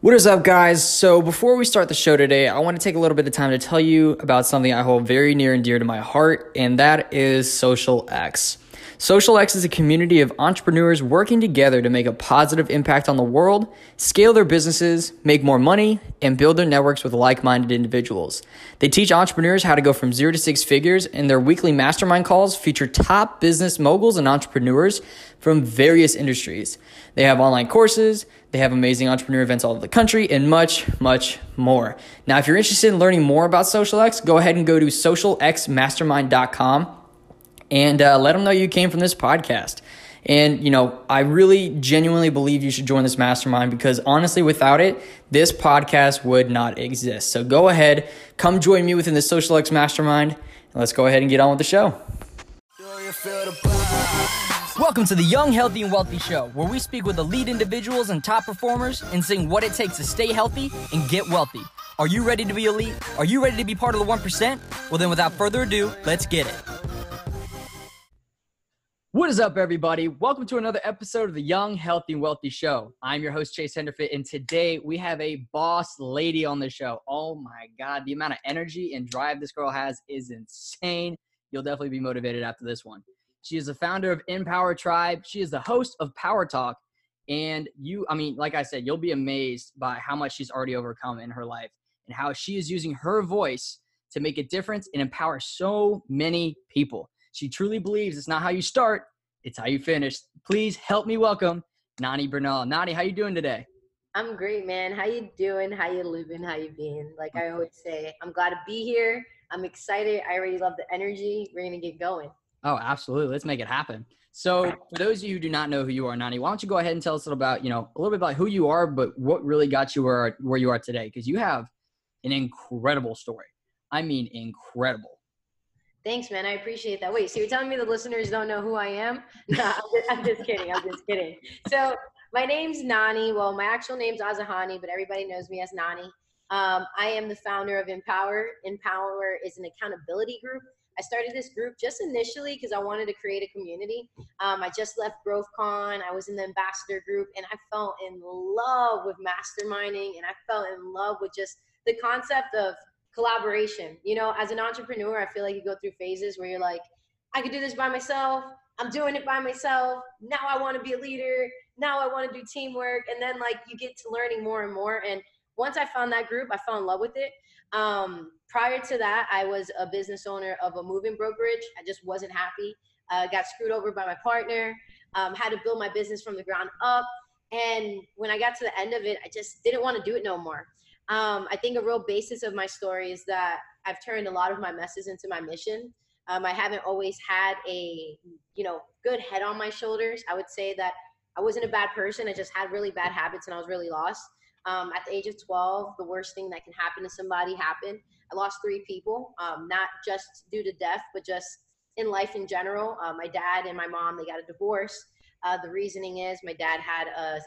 What is up, guys? So, before we start the show today, I want to take a little bit of time to tell you about something I hold very near and dear to my heart, and that is Social X. Social X is a community of entrepreneurs working together to make a positive impact on the world, scale their businesses, make more money, and build their networks with like minded individuals. They teach entrepreneurs how to go from zero to six figures, and their weekly mastermind calls feature top business moguls and entrepreneurs from various industries. They have online courses, they have amazing entrepreneur events all over the country, and much, much more. Now, if you're interested in learning more about Social X, go ahead and go to socialxmastermind.com and uh, let them know you came from this podcast. And, you know, I really genuinely believe you should join this mastermind because honestly, without it, this podcast would not exist. So go ahead, come join me within the Social X Mastermind, and let's go ahead and get on with the show. Welcome to the Young, Healthy, and Wealthy Show, where we speak with elite individuals and top performers and sing what it takes to stay healthy and get wealthy. Are you ready to be elite? Are you ready to be part of the 1%? Well, then, without further ado, let's get it. What is up, everybody? Welcome to another episode of the Young, Healthy, and Wealthy Show. I'm your host, Chase Henderfit, and today we have a boss lady on the show. Oh my God, the amount of energy and drive this girl has is insane. You'll definitely be motivated after this one. She is the founder of InPower Tribe. She is the host of Power Talk. And you, I mean, like I said, you'll be amazed by how much she's already overcome in her life and how she is using her voice to make a difference and empower so many people. She truly believes it's not how you start, it's how you finish. Please help me welcome Nani Bernal. Nani, how you doing today? I'm great, man. How you doing? How you living? How you being? Like I always say, I'm glad to be here. I'm excited. I already love the energy. We're gonna get going. Oh, absolutely. Let's make it happen. So, for those of you who do not know who you are, Nani, why don't you go ahead and tell us a little about, you know, a little bit about who you are, but what really got you where where you are today? Because you have an incredible story. I mean, incredible. Thanks, man. I appreciate that. Wait, so you're telling me the listeners don't know who I am? I'm just, I'm just kidding. I'm just kidding. So, my name's Nani. Well, my actual name's Azahani, but everybody knows me as Nani. Um, I am the founder of InPower. InPower is an accountability group I started this group just initially because I wanted to create a community. Um, I just left GrowthCon. I was in the ambassador group and I fell in love with masterminding and I fell in love with just the concept of collaboration. You know, as an entrepreneur, I feel like you go through phases where you're like, I could do this by myself. I'm doing it by myself. Now I want to be a leader. Now I want to do teamwork. And then like you get to learning more and more. And once I found that group, I fell in love with it. Um, prior to that, I was a business owner of a moving brokerage. I just wasn't happy. Uh, got screwed over by my partner. Um, had to build my business from the ground up. And when I got to the end of it, I just didn't want to do it no more. Um, I think a real basis of my story is that I've turned a lot of my messes into my mission. Um, I haven't always had a, you know, good head on my shoulders. I would say that I wasn't a bad person. I just had really bad habits and I was really lost. Um, at the age of 12, the worst thing that can happen to somebody happened. I lost three people, um, not just due to death, but just in life in general. Uh, my dad and my mom, they got a divorce. Uh, the reasoning is my dad had a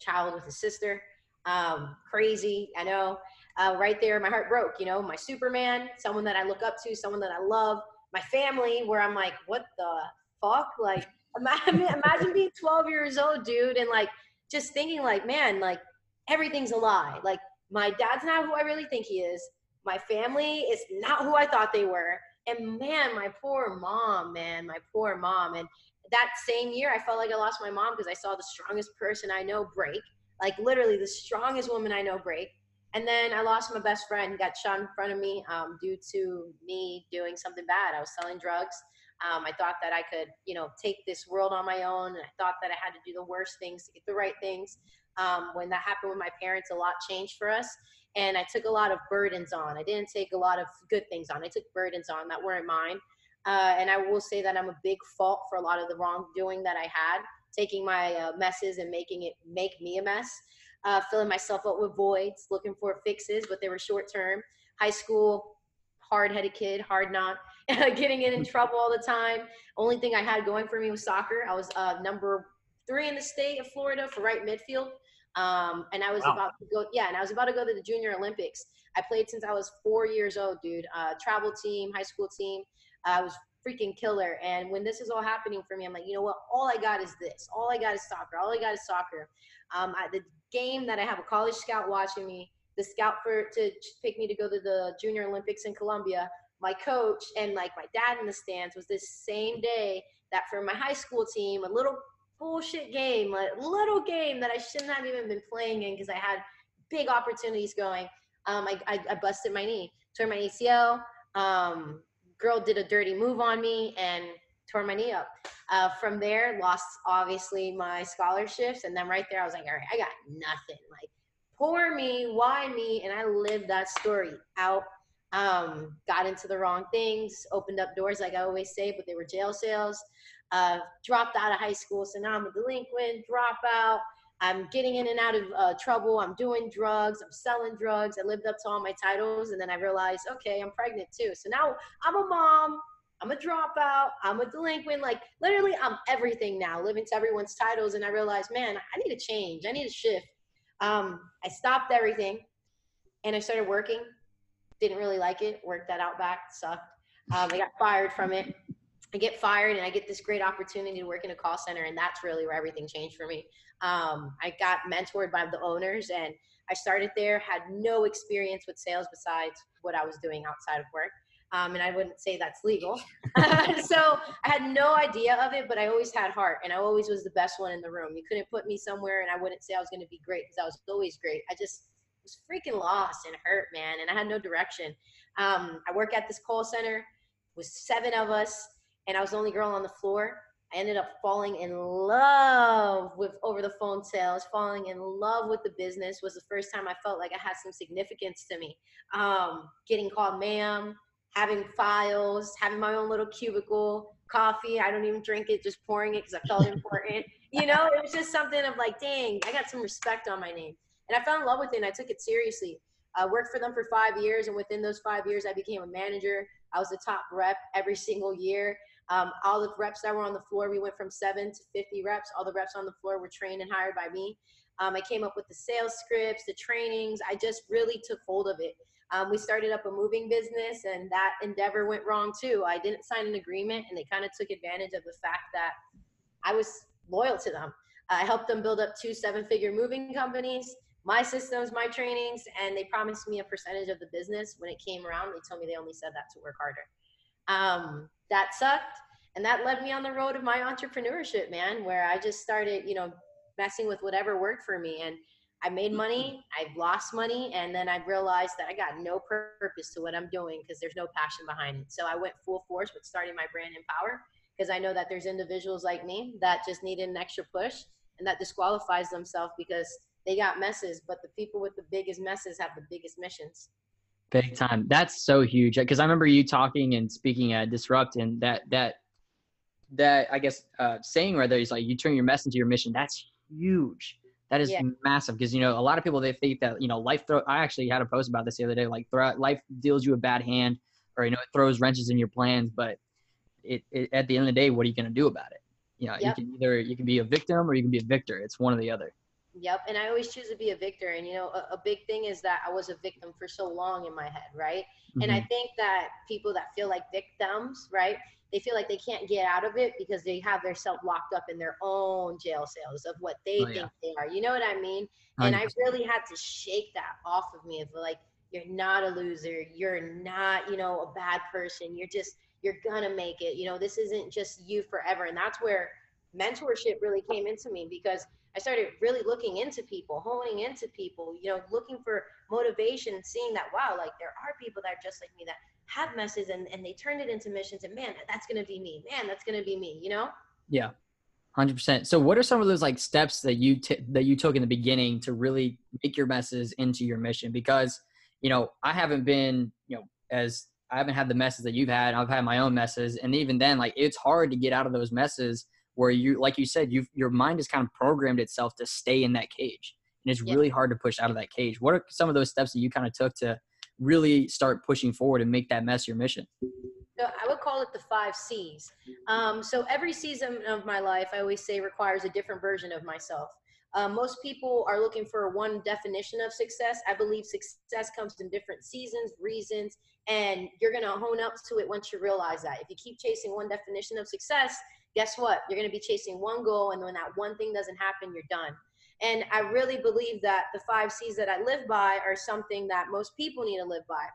child with a sister. Um, crazy, I know. Uh, right there, my heart broke. You know, my Superman, someone that I look up to, someone that I love. My family, where I'm like, what the fuck? Like, imagine, imagine being 12 years old, dude, and like just thinking, like, man, like everything's a lie. Like, my dad's not who I really think he is my family is not who I thought they were. And man, my poor mom, man, my poor mom. And that same year, I felt like I lost my mom because I saw the strongest person I know break, like literally the strongest woman I know break. And then I lost my best friend, got shot in front of me um, due to me doing something bad. I was selling drugs. Um, I thought that I could, you know, take this world on my own. And I thought that I had to do the worst things to get the right things. Um, when that happened with my parents, a lot changed for us and I took a lot of burdens on. I didn't take a lot of good things on. I took burdens on that weren't mine. Uh, and I will say that I'm a big fault for a lot of the wrongdoing that I had, taking my uh, messes and making it make me a mess, uh, filling myself up with voids, looking for fixes, but they were short term. High school, hard headed kid, hard not, getting in, in trouble all the time. Only thing I had going for me was soccer. I was uh, number three in the state of Florida for right midfield. Um, and I was wow. about to go, yeah, and I was about to go to the Junior Olympics. I played since I was four years old, dude. Uh, travel team, high school team. I was freaking killer. And when this is all happening for me, I'm like, you know what? All I got is this. All I got is soccer. All I got is soccer. Um, I, the game that I have a college scout watching me, the scout for to pick me to go to the Junior Olympics in Colombia. My coach and like my dad in the stands was this same day that for my high school team, a little bullshit game, a little game that I shouldn't have even been playing in because I had big opportunities going. Um, I, I, I, busted my knee, tore my ACL. Um, girl did a dirty move on me and tore my knee up. Uh, from there, lost obviously my scholarships, and then right there, I was like, all right, I got nothing. Like, poor me, why me? And I lived that story out. Um, got into the wrong things, opened up doors, like I always say, but they were jail sales. Dropped out of high school, so now I'm a delinquent, dropout. I'm getting in and out of uh, trouble. I'm doing drugs. I'm selling drugs. I lived up to all my titles, and then I realized, okay, I'm pregnant too. So now I'm a mom. I'm a dropout. I'm a delinquent. Like literally, I'm everything now, living to everyone's titles. And I realized, man, I need to change. I need to shift. Um, I stopped everything, and I started working. Didn't really like it. Worked that out back. Sucked. Um, I got fired from it. I get fired and I get this great opportunity to work in a call center, and that's really where everything changed for me. Um, I got mentored by the owners, and I started there, had no experience with sales besides what I was doing outside of work. Um, and I wouldn't say that's legal. so I had no idea of it, but I always had heart, and I always was the best one in the room. You couldn't put me somewhere, and I wouldn't say I was going to be great because I was always great. I just was freaking lost and hurt, man, and I had no direction. Um, I work at this call center, with seven of us and I was the only girl on the floor. I ended up falling in love with over the phone sales, falling in love with the business was the first time I felt like I had some significance to me. Um, getting called ma'am, having files, having my own little cubicle, coffee. I don't even drink it, just pouring it because I felt important. you know, it was just something of like, dang, I got some respect on my name. And I fell in love with it and I took it seriously. I worked for them for five years, and within those five years, I became a manager. I was the top rep every single year. Um, all the reps that were on the floor, we went from seven to 50 reps. All the reps on the floor were trained and hired by me. Um, I came up with the sales scripts, the trainings. I just really took hold of it. Um, we started up a moving business, and that endeavor went wrong too. I didn't sign an agreement, and they kind of took advantage of the fact that I was loyal to them. I helped them build up two seven figure moving companies, my systems, my trainings, and they promised me a percentage of the business. When it came around, they told me they only said that to work harder. Um, that sucked. And that led me on the road of my entrepreneurship, man, where I just started, you know, messing with whatever worked for me. And I made money, I lost money, and then I realized that I got no purpose to what I'm doing because there's no passion behind it. So I went full force with starting my brand InPower because I know that there's individuals like me that just needed an extra push and that disqualifies themselves because they got messes, but the people with the biggest messes have the biggest missions. Big time. That's so huge. Because I remember you talking and speaking at Disrupt, and that that that I guess uh, saying right there is like you turn your mess into your mission. That's huge. That is yeah. massive because you know a lot of people they think that you know life throw. I actually had a post about this the other day. Like throw, life deals you a bad hand, or you know it throws wrenches in your plans. But it, it at the end of the day, what are you going to do about it? You know, yep. you can either you can be a victim or you can be a victor. It's one or the other. Yep. And I always choose to be a victor. And, you know, a, a, big thing is that I was a victim for so long in my head, right? Mm-hmm. And I mm-hmm. think that people that feel like victims, right, they feel like they can't get out of it because they have their self locked up in their own jail cells of what they oh, think yeah. they are. You know what I mean? And I really had to shake that off of me of like, you're not a loser. You're not, you know, a bad person. You're just, you're gonna make it. You know, this isn't just you forever. And that's where mentorship really came into me because I started really looking into people, honing into people, you know, looking for motivation, seeing that, wow, like there are people that are just like me that have messes and, and they turned it into missions and man, that's going to be me, man, that's going to be me, you know? Yeah. 100%. So what are some of those like steps that you, t- that you took in the beginning to really make your messes into your mission? Because, you know, I haven't been, you know, as I haven't had the messes that you've had. I've had my own messes. And even then, like it's hard to get out of those messes where you like you said you your mind has kind of programmed itself to stay in that cage and it's yeah. really hard to push out of that cage what are some of those steps that you kind of took to really start pushing forward and make that mess your mission so I would call it the five C's. Um, so every season of my life, I always say requires a different version of myself. Um, most people are looking for one definition of success. I believe success comes in different seasons, reasons, and you're going to hone up to it once you realize that. If you keep chasing one definition of success, guess what? You're going to be chasing one goal, and when that one thing doesn't happen, you're done. And I really believe that the five C's that I live by are something that most people need to live by.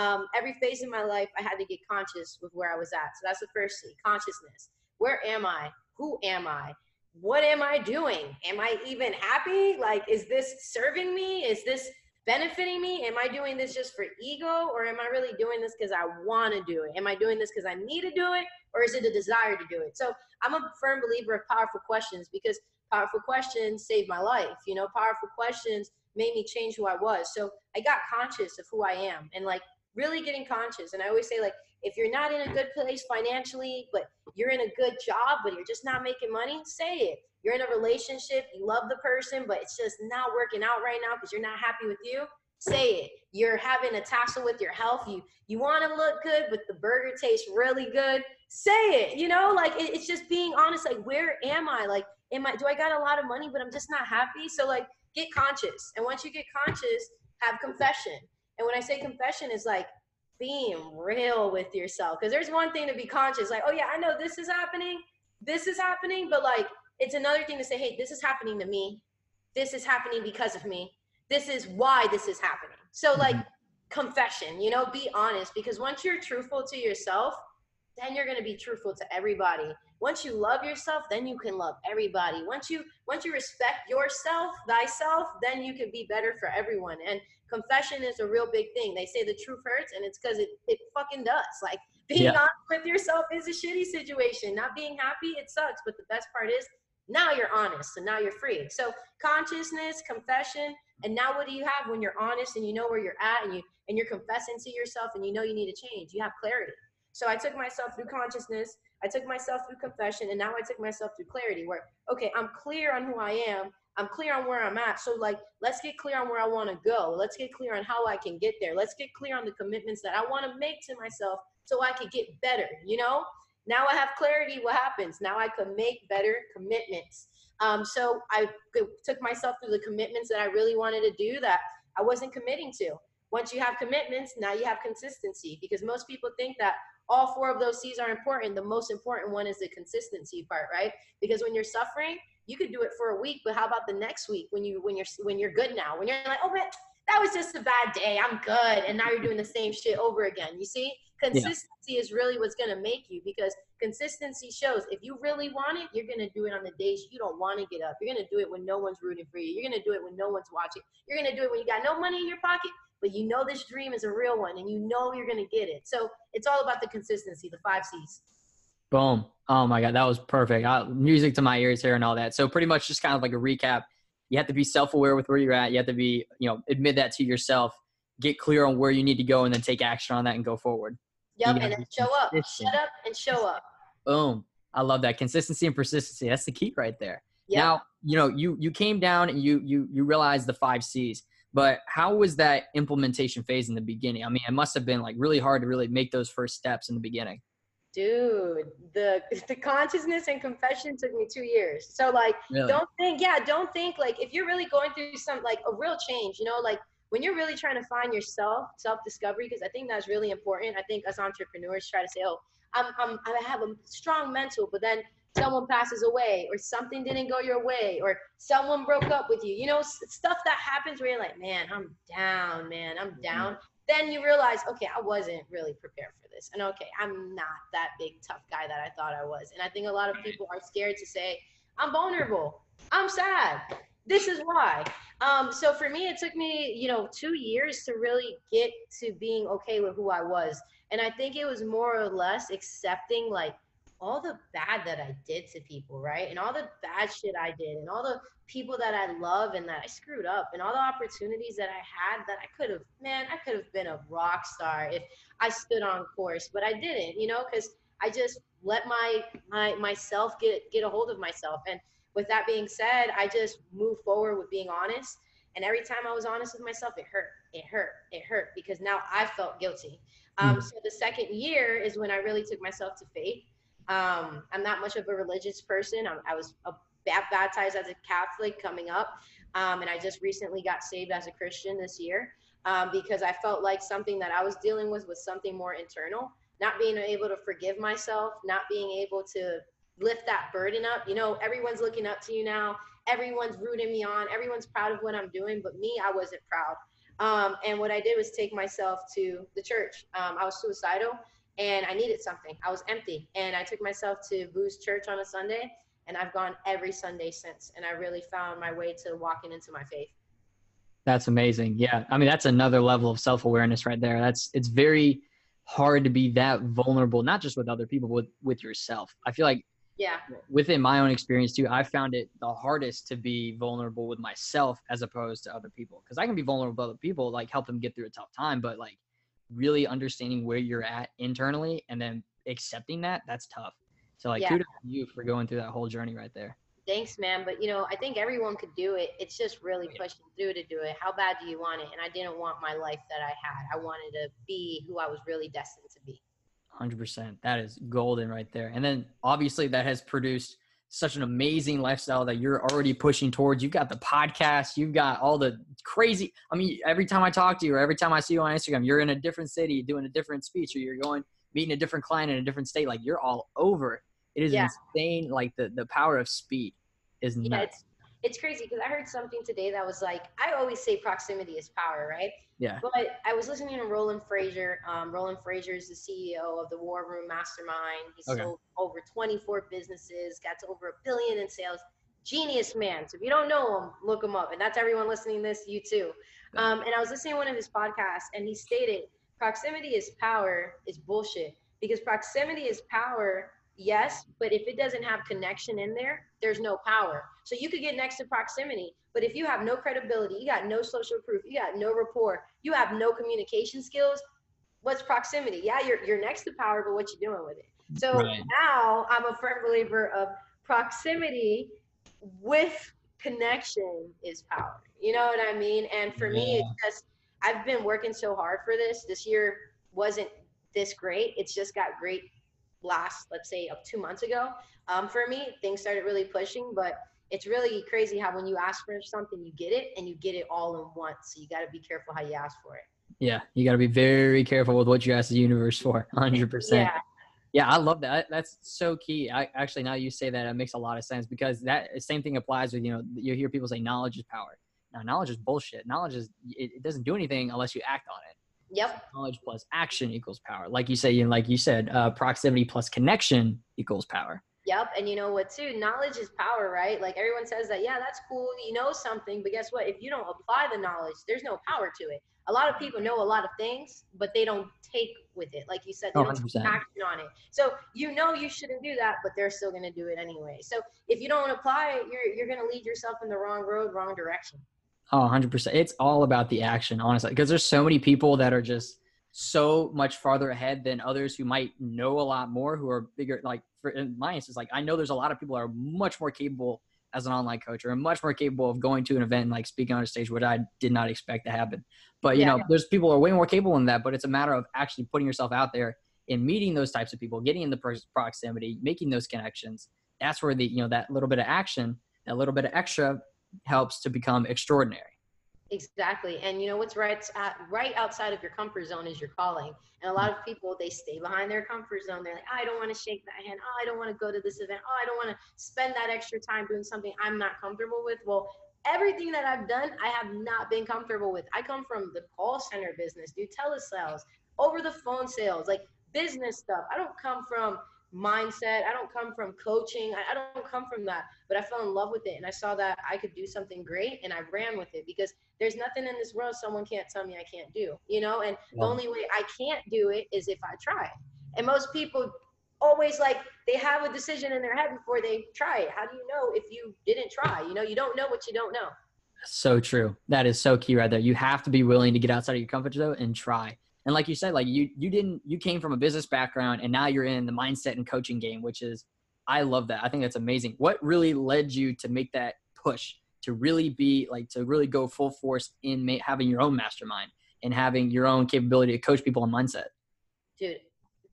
Um, every phase in my life, I had to get conscious with where I was at. So that's the first C consciousness. Where am I? Who am I? What am I doing? Am I even happy? Like, is this serving me? Is this benefiting me? Am I doing this just for ego or am I really doing this because I want to do it? Am I doing this because I need to do it or is it a desire to do it? So I'm a firm believer of powerful questions because powerful questions saved my life. You know, powerful questions made me change who I was. So I got conscious of who I am and like really getting conscious. And I always say, like, if you're not in a good place financially, but you're in a good job, but you're just not making money, say it you're in a relationship, you love the person, but it's just not working out right now because you're not happy with you, say it. You're having a tussle with your health. You you want to look good, but the burger tastes really good. Say it. You know, like it, it's just being honest. Like, where am I? Like, am I? Do I got a lot of money, but I'm just not happy? So like, get conscious. And once you get conscious, have confession. And when I say confession, is like being real with yourself. Because there's one thing to be conscious, like, oh yeah, I know this is happening, this is happening, but like it's another thing to say, hey, this is happening to me. This is happening because of me. This is why this is happening. So, mm-hmm. like, confession, you know, be honest because once you're truthful to yourself, then you're going to be truthful to everybody. Once you love yourself, then you can love everybody. Once you once you respect yourself, thyself, then you can be better for everyone. And confession is a real big thing. They say the truth hurts and it's cuz it it fucking does. Like being yeah. honest with yourself is a shitty situation. Not being happy, it sucks, but the best part is now you're honest and now you're free. So consciousness, confession, and now what do you have when you're honest and you know where you're at and you and you're confessing to yourself and you know you need to change. You have clarity. So I took myself through consciousness, I took myself through confession, and now I took myself through clarity where okay, I'm clear on who I am. I'm clear on where I'm at. So like let's get clear on where I want to go. Let's get clear on how I can get there. Let's get clear on the commitments that I want to make to myself so I can get better, you know? Now I have clarity. What happens? Now I can make better commitments. Um, so I took myself through the commitments that I really wanted to do that I wasn't committing to. Once you have commitments, now you have consistency because most people think that all four of those C's are important. The most important one is the consistency part, right? Because when you're suffering, you could do it for a week, but how about the next week when you when you're when you're good now? When you're like, oh man, that was just a bad day. I'm good, and now you're doing the same shit over again. You see, Consistency yeah. is really what's going to make you because consistency shows if you really want it, you're going to do it on the days you don't want to get up. You're going to do it when no one's rooting for you. You're going to do it when no one's watching. You're going to do it when you got no money in your pocket, but you know this dream is a real one and you know you're going to get it. So it's all about the consistency, the five C's. Boom. Oh my God, that was perfect. I, music to my ears here and all that. So pretty much just kind of like a recap. You have to be self-aware with where you're at. You have to be, you know, admit that to yourself, get clear on where you need to go, and then take action on that and go forward. Yep, and then show up. Shut up and show up. Boom. I love that consistency and persistency. That's the key right there. Yep. Now, you know, you you came down and you you you realized the five C's. But how was that implementation phase in the beginning? I mean, it must have been like really hard to really make those first steps in the beginning. Dude, the the consciousness and confession took me two years. So like, really? don't think, yeah, don't think like if you're really going through some like a real change, you know, like when you're really trying to find yourself, self discovery, because I think that's really important. I think us entrepreneurs try to say, oh, I'm, I'm, I have a strong mental, but then someone passes away or something didn't go your way or someone broke up with you, you know, stuff that happens where you're like, man, I'm down, man, I'm mm-hmm. down. Then you realize, okay, I wasn't really prepared for this. And okay, I'm not that big, tough guy that I thought I was. And I think a lot of people are scared to say, I'm vulnerable. I'm sad this is why. Um, so for me, it took me, you know, two years to really get to being okay with who I was. And I think it was more or less accepting like all the bad that I did to people, right? And all the bad shit I did, and all the people that I love and that I screwed up, and all the opportunities that I had that I could have, man, I could have been a rock star if I stood on course, but I didn't, you know, because I just let my my myself get get a hold of myself and with that being said, I just moved forward with being honest. And every time I was honest with myself, it hurt, it hurt, it hurt because now I felt guilty. Um, mm. So the second year is when I really took myself to faith. Um, I'm not much of a religious person. I'm, i was a, baptized as a Catholic coming up, um, and I just recently got saved as a Christian this year um, because I felt like something that I was dealing with was something more internal. Not being able to forgive myself, not being able to lift that burden up. You know, everyone's looking up to you now. everyone's rooting me on, everyone's proud of what I'm doing, but me, I wasn't proud. Um, and what I did was take myself to the church. Um, I was suicidal and I needed something. I was empty, and I took myself to Boost Church on a Sunday, and I've gone every Sunday since. And I really found my way to walking into my faith. That's amazing. Yeah, I mean that's another level of self awareness right there. That's it's very hard to be that vulnerable, not just with other people, but with, with yourself. I feel like yeah within my own experience too i found it the hardest to be vulnerable with myself as opposed to other people because i can be vulnerable with other people like help them get through a tough time but like really understanding where you're at internally and then accepting that that's tough. So like yeah. kudos to you for going through that whole journey right there. Thanks man but you know i think everyone could do it. It's just really pushing through to do it. How bad do you want it? And i didn't want my life that i had. I wanted to be who i was really destined to be. 100%. That is golden right there. And then obviously that has produced such an amazing lifestyle that you're already pushing towards. You've got the podcast, you've got all the crazy. I mean, every time I talk to you or every time I see you on Instagram, you're in a different city doing a different speech or you're going meeting a different client in a different state. Like you're all over. It is yeah. insane. Like the, the power of speed is nuts. It's, crazy because I heard something today that was like, I always say proximity is power, right? Yeah. But I was listening to Roland Frasier. Um, Roland Frasier is the CEO of the War Room Mastermind. He's okay. sold over 24 businesses, got to over a billion in sales. Genius man. So if you don't know him, look him up. And that's everyone listening to this, you too. Um, and I was listening to one of his podcasts, and he stated proximity is power is bullshit because proximity is power yes, but if it doesn't have connection in there, there's no power. So you could get next to proximity, but if you have no credibility, you got no social proof, you got no rapport, you have no communication skills, what's proximity? Yeah, you're you're next to power, but what you doing with it? So right. now I'm a firm believer of proximity with connection is power. You know what I mean? And for yeah. me, it's just I've been working so hard for this. This year wasn't this great. It's just got great last, let's say, of two months ago. Um, for me, things started really pushing, but it's really crazy how when you ask for something, you get it and you get it all in once. So you got to be careful how you ask for it. Yeah, you got to be very careful with what you ask the universe for. 100%. Yeah. Yeah, I love that. That's so key. I actually now you say that it makes a lot of sense because that same thing applies with you know you hear people say knowledge is power. Now knowledge is bullshit. Knowledge is it, it doesn't do anything unless you act on it. Yep. Knowledge plus action equals power. Like you say, you like you said, uh, proximity plus connection equals power. Yep. And you know what too? Knowledge is power, right? Like everyone says that, yeah, that's cool. You know something, but guess what? If you don't apply the knowledge, there's no power to it. A lot of people know a lot of things, but they don't take with it. Like you said, they don't take action on it. So you know you shouldn't do that, but they're still gonna do it anyway. So if you don't apply it, you're you're gonna lead yourself in the wrong road, wrong direction. Oh, 100%. It's all about the action, honestly, because there's so many people that are just so much farther ahead than others who might know a lot more, who are bigger. Like, for in my instance, like I know there's a lot of people that are much more capable as an online coach or much more capable of going to an event and like speaking on a stage, which I did not expect to happen. But, you yeah, know, yeah. there's people are way more capable than that, but it's a matter of actually putting yourself out there and meeting those types of people, getting in the proximity, making those connections. That's where the, you know, that little bit of action, that little bit of extra helps to become extraordinary. Exactly. And you know what's right at, right outside of your comfort zone is your calling. And a lot of people they stay behind their comfort zone. They're like, oh, I don't want to shake that hand. Oh, I don't want to go to this event. Oh, I don't want to spend that extra time doing something I'm not comfortable with. Well, everything that I've done, I have not been comfortable with. I come from the call center business, do telesales, over the phone sales, like business stuff. I don't come from mindset. I don't come from coaching. I, I, don't come from that, but I fell in love with it. And I saw that I could do something great and I ran with it because there's nothing in this world someone can't tell me I can't do, you know? And the only way I can't do it is if I try. And most people always like they have a decision in their head before they try it. How do you know if you didn't try? You know, you don't know what you don't know. So true. That is so key right there. You have to be willing to get outside of your comfort zone and try and like you said like you you didn't you came from a business background and now you're in the mindset and coaching game which is i love that. I think that's amazing. What really led you to make that push to really be like to really go full force in ma- having your own mastermind and having your own capability to coach people on mindset? Dude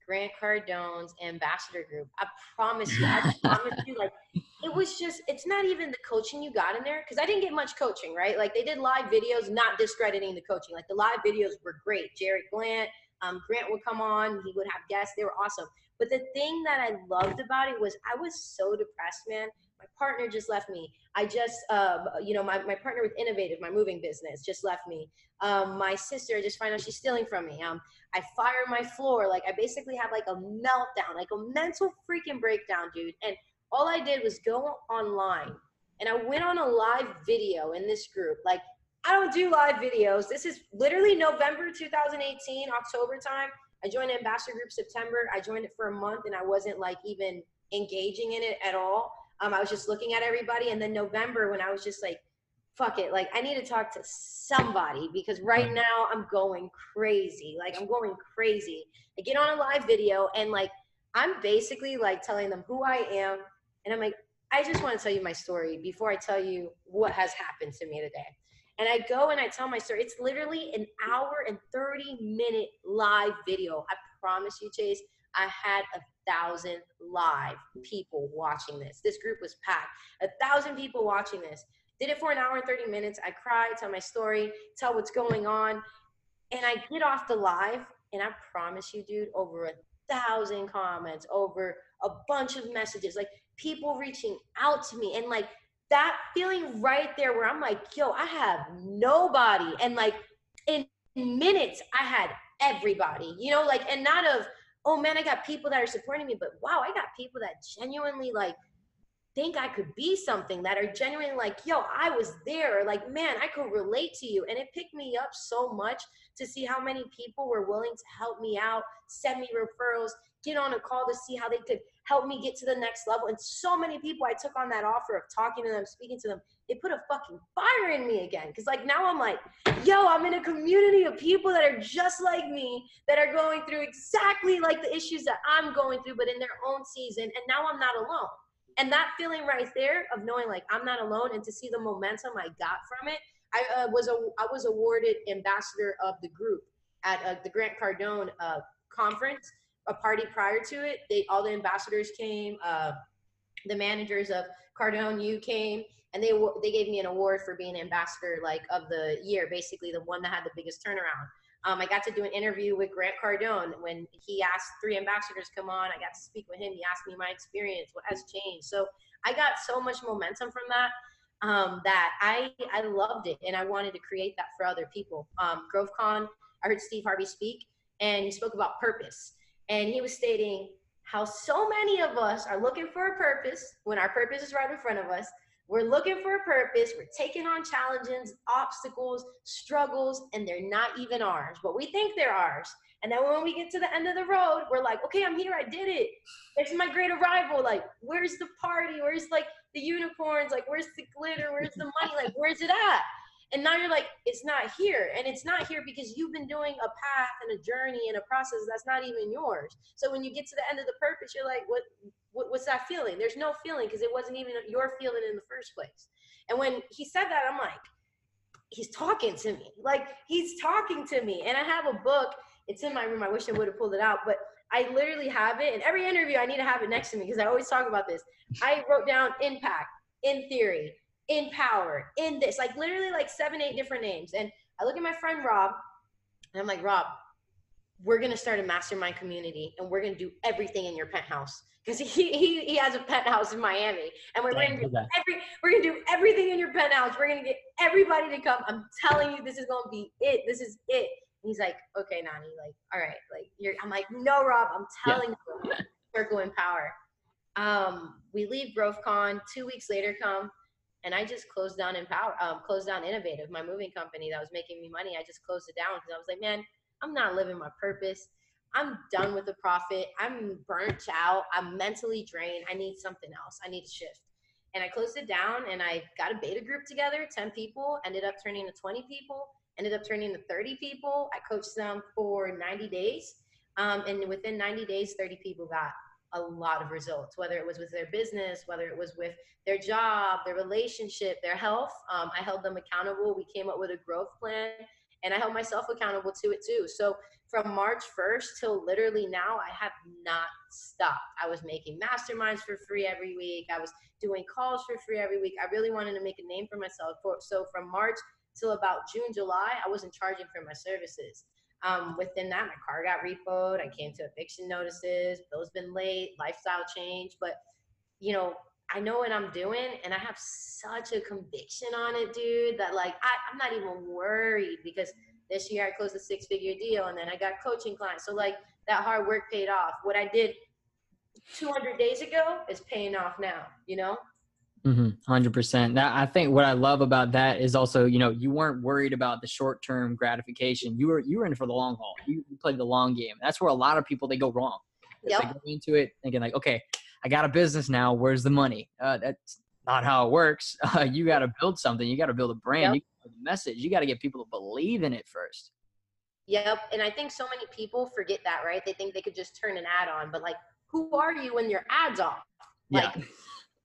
grant cardone's ambassador group i promise you i promise you like it was just it's not even the coaching you got in there because i didn't get much coaching right like they did live videos not discrediting the coaching like the live videos were great Jarrod Glandt um, grant would come on he would have guests they were awesome but the thing that i loved about it was i was so depressed man my partner just left me. I just, uh, you know, my, my partner with Innovative, my moving business, just left me. Um, my sister just find out she's stealing from me. Um, I fire my floor. Like I basically have like a meltdown, like a mental freaking breakdown, dude. And all I did was go online and I went on a live video in this group. Like I don't do live videos. This is literally November 2018, October time. I joined Ambassador Group September. I joined it for a month and I wasn't like even engaging in it at all. Um, I was just looking at everybody. And then November, when I was just like, fuck it, like I need to talk to somebody because right now I'm going crazy. Like I'm going crazy. I get on a live video and like I'm basically like telling them who I am. And I'm like, I just want to tell you my story before I tell you what has happened to me today. And I go and I tell my story. It's literally an hour and 30 minute live video. I promise you, Chase, I had a thousand live people watching this. This group was packed. A thousand people watching this. Did it for an hour and 30 minutes. I cry, tell my story, tell what's going on. And I get off the live, and I promise you, dude, over a thousand comments, over a bunch of messages, like people reaching out to me. And like that feeling right there where I'm like, yo, I have nobody. And like in minutes, I had everybody, you know, like, and not of, oh man, I got people that are supporting me, but wow, I got people that genuinely like think I could be something that are genuinely like, yo, I was there. Like, man, I could relate to you. And it picked me up so much to see how many people were willing to help me out, send me referrals, get on a call to see how they could help me get to the next level. And so many people I took on that offer of talking to them, speaking to them, it put a fucking fire in me again. Cause like now I'm like, yo, I'm in a community of people that are just like me, that are going through exactly like the issues that I'm going through, but in their own season. And now I'm not alone. And that feeling right there of knowing like I'm not alone and to see the momentum I got from it, I uh, was a I was awarded ambassador of the group at uh, the Grant Cardone uh, conference a party prior to it. They all the ambassadors came, uh, the managers of Cardone U came, and they they gave me an award for being ambassador like of the year, basically the one that had the biggest turnaround. Um, I got to do an interview with Grant Cardone when he asked three ambassadors come on. I got to speak with him. He asked me my experience, what has changed. So I got so much momentum from that um, that I I loved it, and I wanted to create that for other people. Um, GrowthCon, I heard Steve Harvey speak, and he spoke about purpose and he was stating how so many of us are looking for a purpose when our purpose is right in front of us. We're looking for a purpose. We're taking on challenges, obstacles, struggles, and they're not even ours, but we think they're ours. And then when we get to the end of the road, we're like, okay, I'm here. I did it. It's my great arrival. Like, where's the party? Where's like the unicorns? Like, where's the glitter? Where's the money? Like, where's it at? and now you're like it's not here and it's not here because you've been doing a path and a journey and a process that's not even yours so when you get to the end of the purpose you're like what, what what's that feeling? There's no feeling because it wasn't even your feeling in the first place. And when he said that i'm like he's talking to me. Like he's talking to me. And i have a book it's in my room i wish i would have pulled it out but i literally have it. In every interview i need to have it next to me because i always talk about this. I wrote down impact in theory in power, in this, like literally like seven, eight different names. And I look at my friend Rob, and I'm like, Rob, we're gonna start a mastermind community, and we're gonna do everything in your penthouse because he, he he has a penthouse in Miami, and we're gonna do every we're gonna do everything in your penthouse. We're gonna get everybody to come. I'm telling you, this is gonna be it. This is it. And he's like, okay, Nani, like, all right, like you're. I'm like, no, Rob, I'm telling yeah. you, circle in power. Um, we leave GrowthCon. Two weeks later, come and I just closed down InPower, um, closed down Innovative, my moving company that was making me money. I just closed it down because I was like, man, I'm not living my purpose. I'm done with the profit. I'm burnt out. I'm mentally drained. I need something else. I need to shift. And I closed it down and I got a beta group together, 10 people, ended up turning to 20 people, ended up turning to 30 people. I coached them for 90 days. Um, and within 90 days, 30 people got a lot of results, whether it was with their business, whether it was with their job, their relationship, their health. Um, I held them accountable. We came up with a growth plan and I held myself accountable to it too. So from March 1st till literally now, I have not stopped. I was making masterminds for free every week. I was doing calls for free every week. I really wanted to make a name for myself. So from March till about June, July, I wasn't charging for my services. Um, within that, my car got repoed. I came to eviction notices. Bills been late. Lifestyle change. But you know, I know what I'm doing and I have such a conviction on it, dude, that like I, I'm not even worried because this year I closed a six figure deal and then I got coaching clients. So like that hard work paid off. What I did 200 days ago is paying off now, you know? Mm-hmm. Hundred percent. That I think what I love about that is also, you know, you weren't worried about the short term gratification. You were you were in for the long haul. You, you played the long game. That's where a lot of people they go wrong. Yep. They go into it thinking like, okay, I got a business now. Where's the money? Uh, that's not how it works. Uh, you got to build something. You got to build a brand. Yep. You a message. You got to get people to believe in it first. Yep. And I think so many people forget that, right? They think they could just turn an ad on, but like, who are you when your ad's off? Like, yeah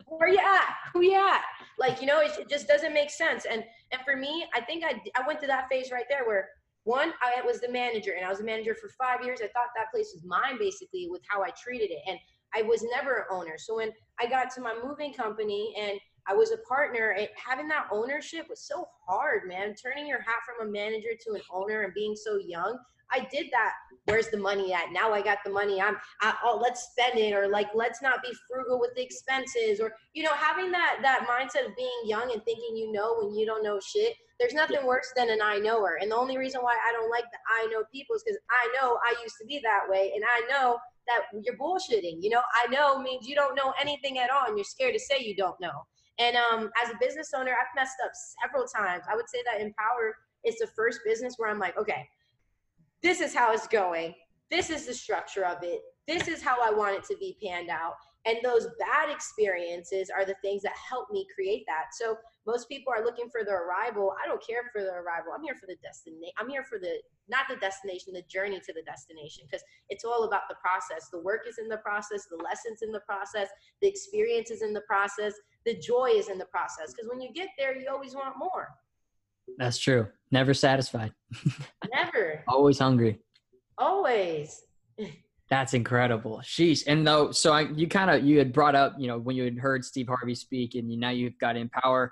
where you at? Who you at? Like, you know, it, it, just doesn't make sense. And and for me, I think I I went through that phase right there where one, I was the manager and I was a manager for five years. I thought that place was mine basically with how I treated it. And I was never an owner. So when I got to my moving company and I was a partner, it, having that ownership was so hard, man. Turning your hat from a manager to an owner and being so young, I did that. Where's the money at? Now I got the money. I'm, I, oh, let's spend it, or like, let's not be frugal with the expenses, or you know, having that that mindset of being young and thinking you know when you don't know shit. There's nothing worse than an I knower, and the only reason why I don't like the I know people is because I know I used to be that way, and I know that you're bullshitting. You know, I know means you don't know anything at all, and you're scared to say you don't know. And um, as a business owner, I've messed up several times. I would say that InPower is the first business where I'm like, okay, this is how it's going. This is the structure of it. This is how I want it to be panned out. And those bad experiences are the things that help me create that. So most people are looking for the arrival. I don't care for the arrival. I'm here for the destination. I'm here for the not the destination, the journey to the destination because it's all about the process. The work is in the process, the lessons in the process, the experience is in the process, the joy is in the process because when you get there, you always want more. That's true. Never satisfied. Never. Always hungry. Always. That's incredible. Sheesh. And though, so I, you kind of, you had brought up, you know, when you had heard Steve Harvey speak and you, now you've got InPower,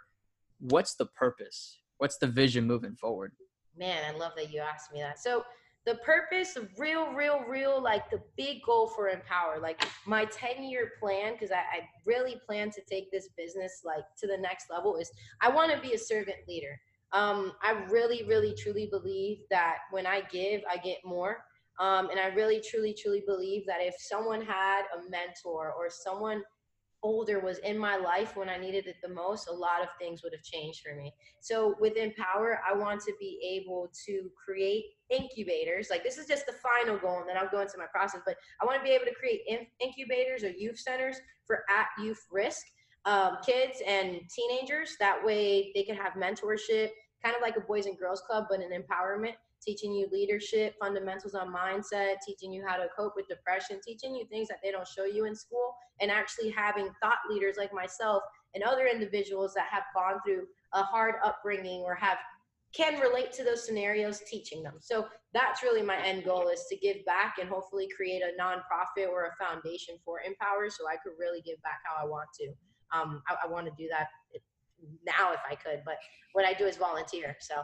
what's the purpose? What's the vision moving forward? Man, I love that you asked me that. So the purpose real, real, real, like the big goal for InPower, like my 10 year plan, because I, I really plan to take this business like to the next level is I want to be a servant leader. Um, I really, really, truly believe that when I give, I get more. Um, and I really, truly, truly believe that if someone had a mentor or someone older was in my life when I needed it the most, a lot of things would have changed for me. So with InPower, I want to be able to create incubators. Like this is just the final goal, and then I'll go into my process. But I want to be able to create in- incubators or youth centers for at youth risk um, kids and teenagers. That way they can have mentorship, kind of like a Boys and Girls Club, but an empowerment, teaching you leadership, fundamentals on mindset, teaching you how to cope with depression, teaching you things that they don't show you in school, and actually having thought leaders like myself and other individuals that have gone through a hard upbringing or have can relate to those scenarios teaching them so that's really my end goal is to give back and hopefully create a nonprofit or a foundation for InPower so i could really give back how i want to um, I, I want to do that now if I could, but what I do is volunteer. So.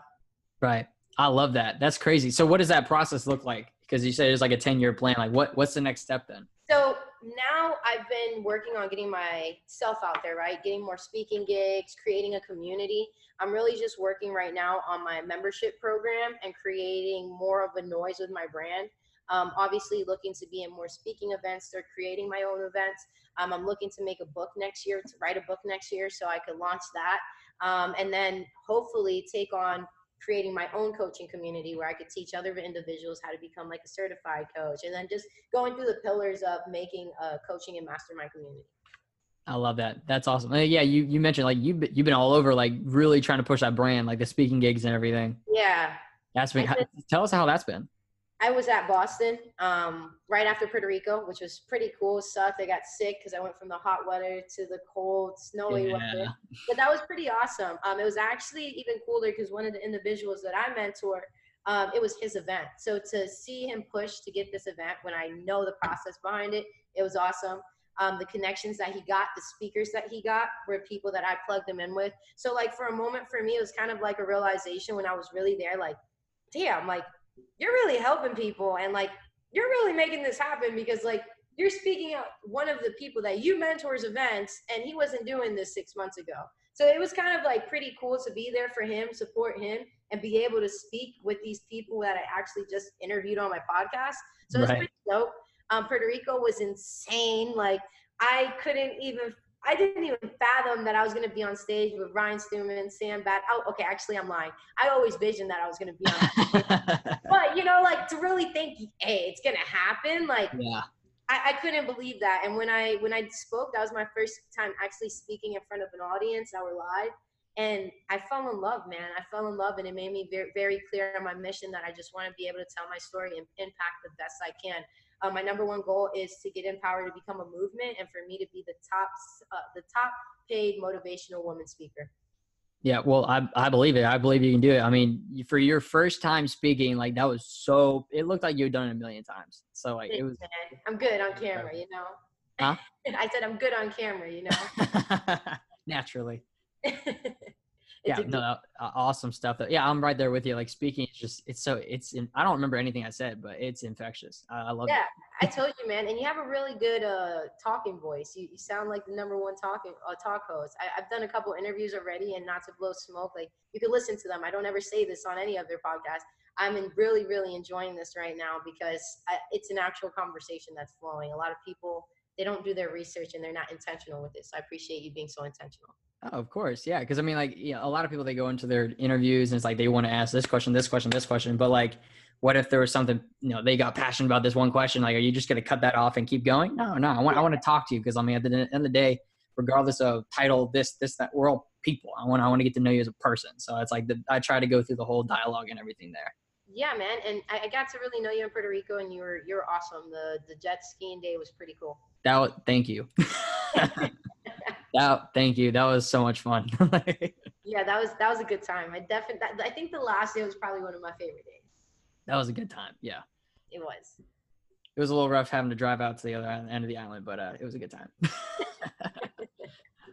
Right. I love that. That's crazy. So what does that process look like? Because you said it's like a 10 year plan. Like what, what's the next step then? So now I've been working on getting myself out there, right? Getting more speaking gigs, creating a community. I'm really just working right now on my membership program and creating more of a noise with my brand. Um, obviously, looking to be in more speaking events. They're creating my own events. Um, I'm looking to make a book next year, to write a book next year so I could launch that. Um, and then hopefully take on creating my own coaching community where I could teach other individuals how to become like a certified coach. And then just going through the pillars of making a coaching and mastermind community. I love that. That's awesome. Yeah, you you mentioned like you've been, you've been all over, like really trying to push that brand, like the speaking gigs and everything. Yeah. That's been. Tell us how that's been. I was at Boston um, right after Puerto Rico, which was pretty cool. sucked. I got sick because I went from the hot weather to the cold, snowy yeah. weather. But that was pretty awesome. Um, it was actually even cooler because one of the individuals that I mentor, um, it was his event. So to see him push to get this event when I know the process behind it, it was awesome. Um, the connections that he got, the speakers that he got were people that I plugged him in with. So like for a moment for me, it was kind of like a realization when I was really there, like, damn, like you're really helping people and like you're really making this happen because like you're speaking out one of the people that you mentors events, and he wasn't doing this six months ago. So it was kind of like pretty cool to be there for him, support him, and be able to speak with these people that I actually just interviewed on my podcast. So it's right. pretty dope. Um, Puerto Rico was insane. Like I couldn't even I didn't even fathom that I was going to be on stage with Ryan Stewman, Sam Bat. Oh, okay. Actually, I'm lying. I always visioned that I was going to be on. but you know, like to really think, hey, it's going to happen. Like, yeah. I, I, couldn't believe that. And when I when I spoke, that was my first time actually speaking in front of an audience. I were live, and I fell in love, man. I fell in love, and it made me very very clear on my mission that I just want to be able to tell my story and impact the best I can. Uh, my number one goal is to get empowered to become a movement, and for me to be the top uh, the top paid motivational woman speaker. Yeah, well, I I believe it. I believe you can do it. I mean, for your first time speaking, like that was so. It looked like you'd done it a million times. So like it was. I'm good on camera, you know. Huh? I said I'm good on camera, you know. Naturally. yeah no uh, awesome stuff that, yeah i'm right there with you like speaking it's just it's so it's in, i don't remember anything i said but it's infectious. I, I love it. yeah i told you man and you have a really good uh talking voice. You, you sound like the number one talking uh, talk host. I, i've done a couple interviews already and not to blow smoke like you can listen to them. I don't ever say this on any of their podcasts i'm in really really enjoying this right now because I, it's an actual conversation that's flowing. A lot of people they don't do their research and they're not intentional with it so i appreciate you being so intentional Oh, of course, yeah. Because I mean, like, you know, a lot of people they go into their interviews and it's like they want to ask this question, this question, this question, but like, what if there was something you know they got passionate about this one question? Like, are you just going to cut that off and keep going? No, no. I want I want to talk to you because I mean, at the end of the day, regardless of title, this, this, that, we're all people. I want I want to get to know you as a person. So it's like the, I try to go through the whole dialogue and everything there. Yeah, man, and I, I got to really know you in Puerto Rico, and you were you're awesome. The the jet skiing day was pretty cool. That thank you. that thank you. That was so much fun. yeah, that was that was a good time. I definitely I think the last day was probably one of my favorite days. That was a good time. Yeah. It was. It was a little rough having to drive out to the other end of the island, but uh, it was a good time.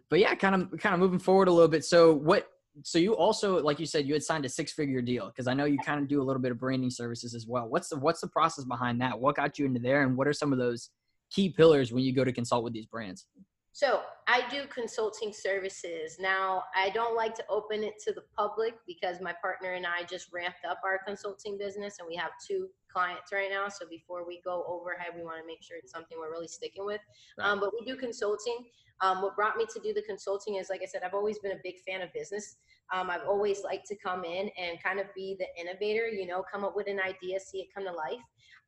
but yeah, kind of kind of moving forward a little bit. So what so you also like you said you had signed a six figure deal because i know you kind of do a little bit of branding services as well what's the what's the process behind that what got you into there and what are some of those key pillars when you go to consult with these brands so I do consulting services. Now, I don't like to open it to the public because my partner and I just ramped up our consulting business and we have two clients right now. So before we go overhead, we want to make sure it's something we're really sticking with. Right. Um, but we do consulting. Um, what brought me to do the consulting is, like I said, I've always been a big fan of business. Um, I've always liked to come in and kind of be the innovator, you know, come up with an idea, see it come to life.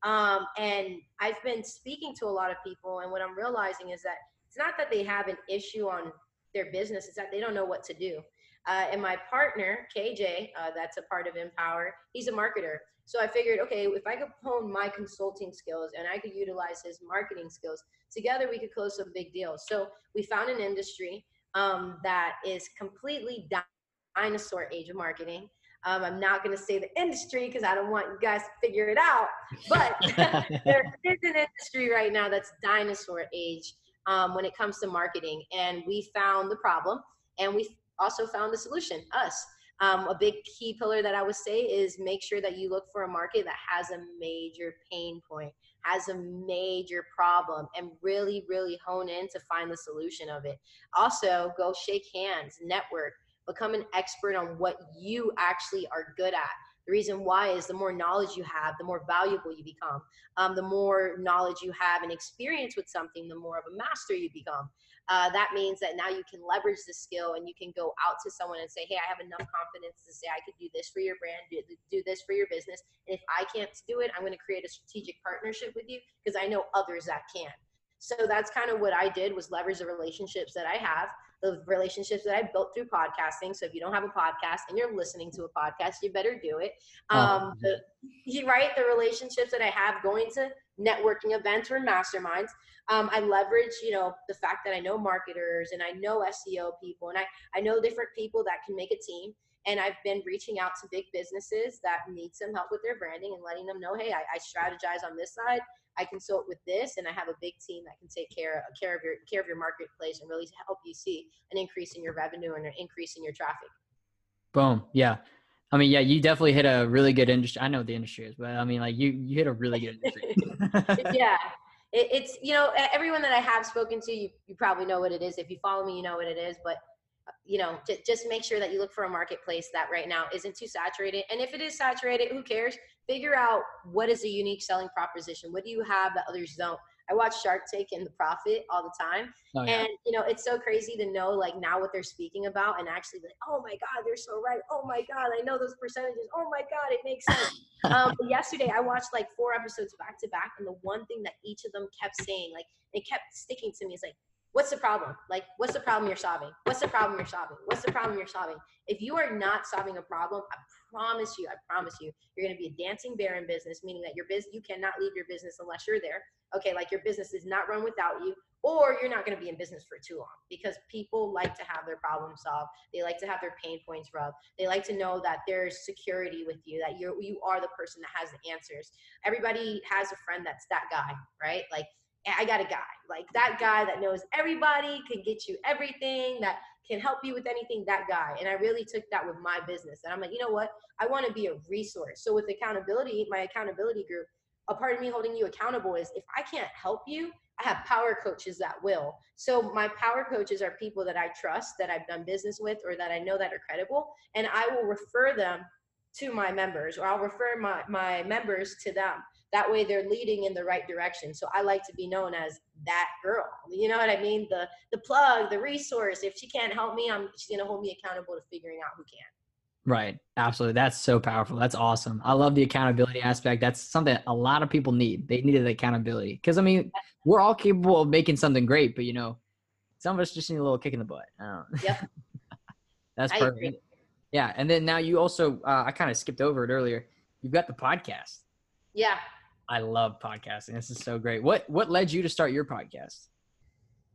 Um, and I've been speaking to a lot of people, and what I'm realizing is that it's not that they have an issue on their business, it's that they don't know what to do. Uh, and my partner, KJ, uh, that's a part of InPower, he's a marketer. So I figured, okay, if I could hone my consulting skills and I could utilize his marketing skills, together we could close some big deals. So we found an industry um, that is completely dinosaur age of marketing. Um, I'm not going to say the industry because I don't want you guys to figure it out. But there is an industry right now that's dinosaur age um, when it comes to marketing. And we found the problem and we also found the solution, us. Um, a big key pillar that I would say is make sure that you look for a market that has a major pain point, has a major problem, and really, really hone in to find the solution of it. Also, go shake hands, network, become an expert on what you actually are good at the reason why is the more knowledge you have, the more valuable you become. Um, the more knowledge you have and experience with something, the more of a master you become. Uh, that means that now you can leverage the skill and you can go out to someone and say, Hey, I have enough confidence to say I could do this for your brand, do, do this for your business. And if I can't do it, I'm going to create a strategic partnership with you because I know others that can. So that's kind of what I did was leverage the relationships that I have the relationships that I built through podcasting. So if you don't have a podcast and you're listening to a podcast, you better do it. Oh, um, the, you, right, the relationships that I have going to networking events or masterminds. Um, I leverage, you know, the fact that I know marketers and I know SEO people and I, I know different people that can make a team. And I've been reaching out to big businesses that need some help with their branding and letting them know, hey, I, I strategize on this side. I consult with this, and I have a big team that can take care care of your care of your marketplace and really help you see an increase in your revenue and an increase in your traffic. Boom. Yeah. I mean, yeah, you definitely hit a really good industry. I know what the industry is, but I mean, like you, you hit a really good industry. yeah, it, it's you know everyone that I have spoken to, you you probably know what it is. If you follow me, you know what it is. But you know, j- just make sure that you look for a marketplace that right now isn't too saturated. And if it is saturated, who cares? Figure out what is a unique selling proposition. What do you have that others don't? I watch Shark Tank and The Profit all the time, oh, yeah. and you know it's so crazy to know like now what they're speaking about and actually like, oh my god, they're so right. Oh my god, I know those percentages. Oh my god, it makes sense. um, yesterday I watched like four episodes back to back, and the one thing that each of them kept saying, like it kept sticking to me, is like, what's the problem? Like, what's the problem you're solving? What's the problem you're solving? What's the problem you're solving? If you are not solving a problem, I promise you, I promise you, you're going to be a dancing bear in business, meaning that your business, you cannot leave your business unless you're there. Okay, like your business is not run without you, or you're not going to be in business for too long because people like to have their problem solved. They like to have their pain points rubbed. They like to know that there's security with you, that you're you are the person that has the answers. Everybody has a friend that's that guy, right? Like I got a guy, like that guy that knows everybody, can get you everything, that can help you with anything, that guy. And I really took that with my business. And I'm like, you know what? I want to be a resource. So with accountability, my accountability group, a part of me holding you accountable is if I can't help you, I have power coaches that will. So my power coaches are people that I trust, that I've done business with, or that I know that are credible, and I will refer them to my members, or I'll refer my, my members to them that way they're leading in the right direction. So i like to be known as that girl you know what i mean? The the plug the resource if she can't help me i'm she's going to hold me accountable to figuring out who can. Right absolutely that's so powerful that's awesome i love the accountability aspect that's something a lot of people need they needed the accountability because i mean we're all capable of making something great but you know some of us just need a little kick in the butt i don't know yep. That's perfect. yeah and then now you also uh, i kind of skipped over it earlier you've got the podcast. Yeah I love podcasting. This is so great. What what led you to start your podcast?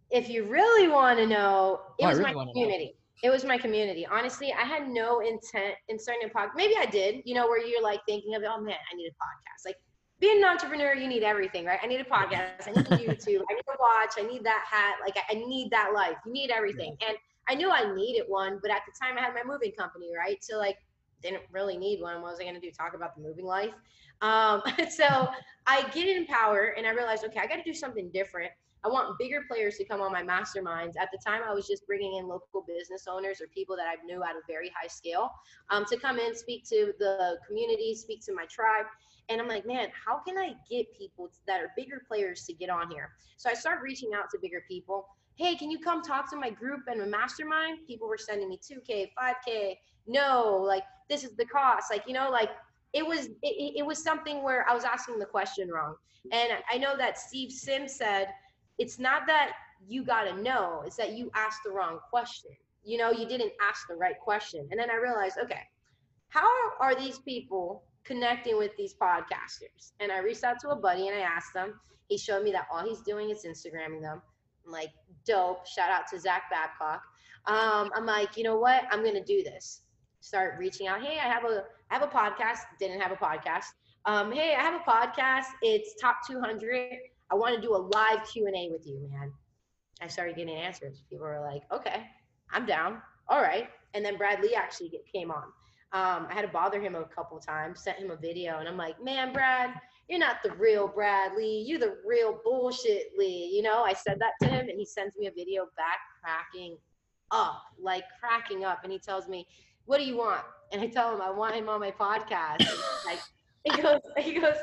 If you really want to know, it oh, was really my community. It was my community. Honestly, I had no intent in starting a podcast. Maybe I did, you know, where you're like thinking of, oh man, I need a podcast. Like being an entrepreneur, you need everything, right? I need a podcast. I need YouTube. I need a watch. I need that hat. Like I need that life. You need everything. And I knew I needed one, but at the time I had my moving company, right? So like didn't really need one. What was I going to do? Talk about the moving life? Um, so I get InPower and I realized, okay, I got to do something different. I want bigger players to come on my masterminds. At the time, I was just bringing in local business owners or people that I knew at a very high scale um, to come in, speak to the community, speak to my tribe. And I'm like, man, how can I get people that are bigger players to get on here? So I started reaching out to bigger people. Hey, can you come talk to my group and a mastermind? People were sending me 2K, 5K. No, like this is the cost. Like, you know, like it was it, it was something where I was asking the question wrong. And I know that Steve Sims said it's not that you got to know, it's that you asked the wrong question. You know, you didn't ask the right question. And then I realized, okay, how are these people connecting with these podcasters? And I reached out to a buddy and I asked him. He showed me that all he's doing is Instagramming them. I'm like, dope. Shout out to Zach Babcock. Um, I'm like, you know what? I'm gonna do this. Start reaching out. Hey, I have a I have a podcast. Didn't have a podcast. Um, hey, I have a podcast. It's top 200. I want to do a live Q and A with you, man. I started getting answers. People were like, okay, I'm down. All right. And then Brad Lea actually came on. Um, I had to bother him a couple times, sent him a video, and I'm like, man, Brad, you're not the real Brad Lea. You're the real bullshit Lea. You know, I said that to him, and he sends me a video back cracking up, like cracking up. And he tells me, what do you want? And I tell him I want him on my podcast. like he goes, he goes,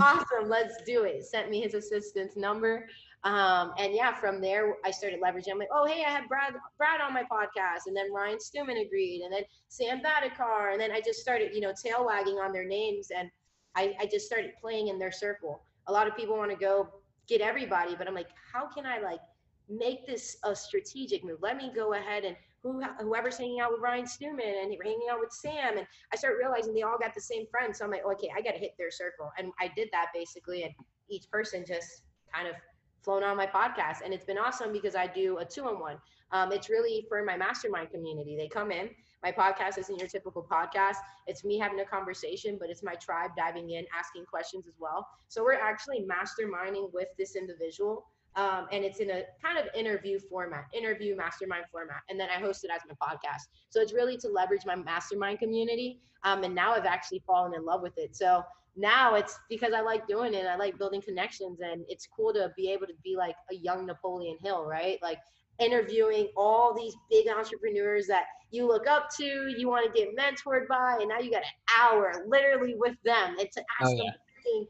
awesome, let's do it. Sent me his assistant's number. Um, and yeah, from there I started leveraging. I'm like, oh hey, I had Brad Brad on my podcast, and then Ryan Stewman agreed, and then Sam Bakhtiar, and then I just started, you know, tail wagging on their names, and I, I just started playing in their circle. A lot of people want to go get everybody, but I'm like, how can I like make this a strategic move? Let me go ahead and who whoever's hanging out with Ryan Stewman and hanging out with Sam, and I start realizing they all got the same friends. So I'm like, okay, I got to hit their circle, and I did that basically, and each person just kind of flown on my podcast, and it's been awesome because I do a two-on-one. Um, it's really for my mastermind community. They come in. My podcast isn't your typical podcast. It's me having a conversation, but it's my tribe diving in, asking questions as well. So we're actually masterminding with this individual Um, and it's in a kind of interview format, interview mastermind format. And then I host it as my podcast. So it's really to leverage my mastermind community. Um, and now I've actually fallen in love with it. So now it's because I like doing it. I like building connections and it's cool to be able to be like a young Napoleon Hill, right? Like interviewing all these big entrepreneurs that you look up to, you want to get mentored by, and now you got an hour literally with them and to ask oh, yeah. them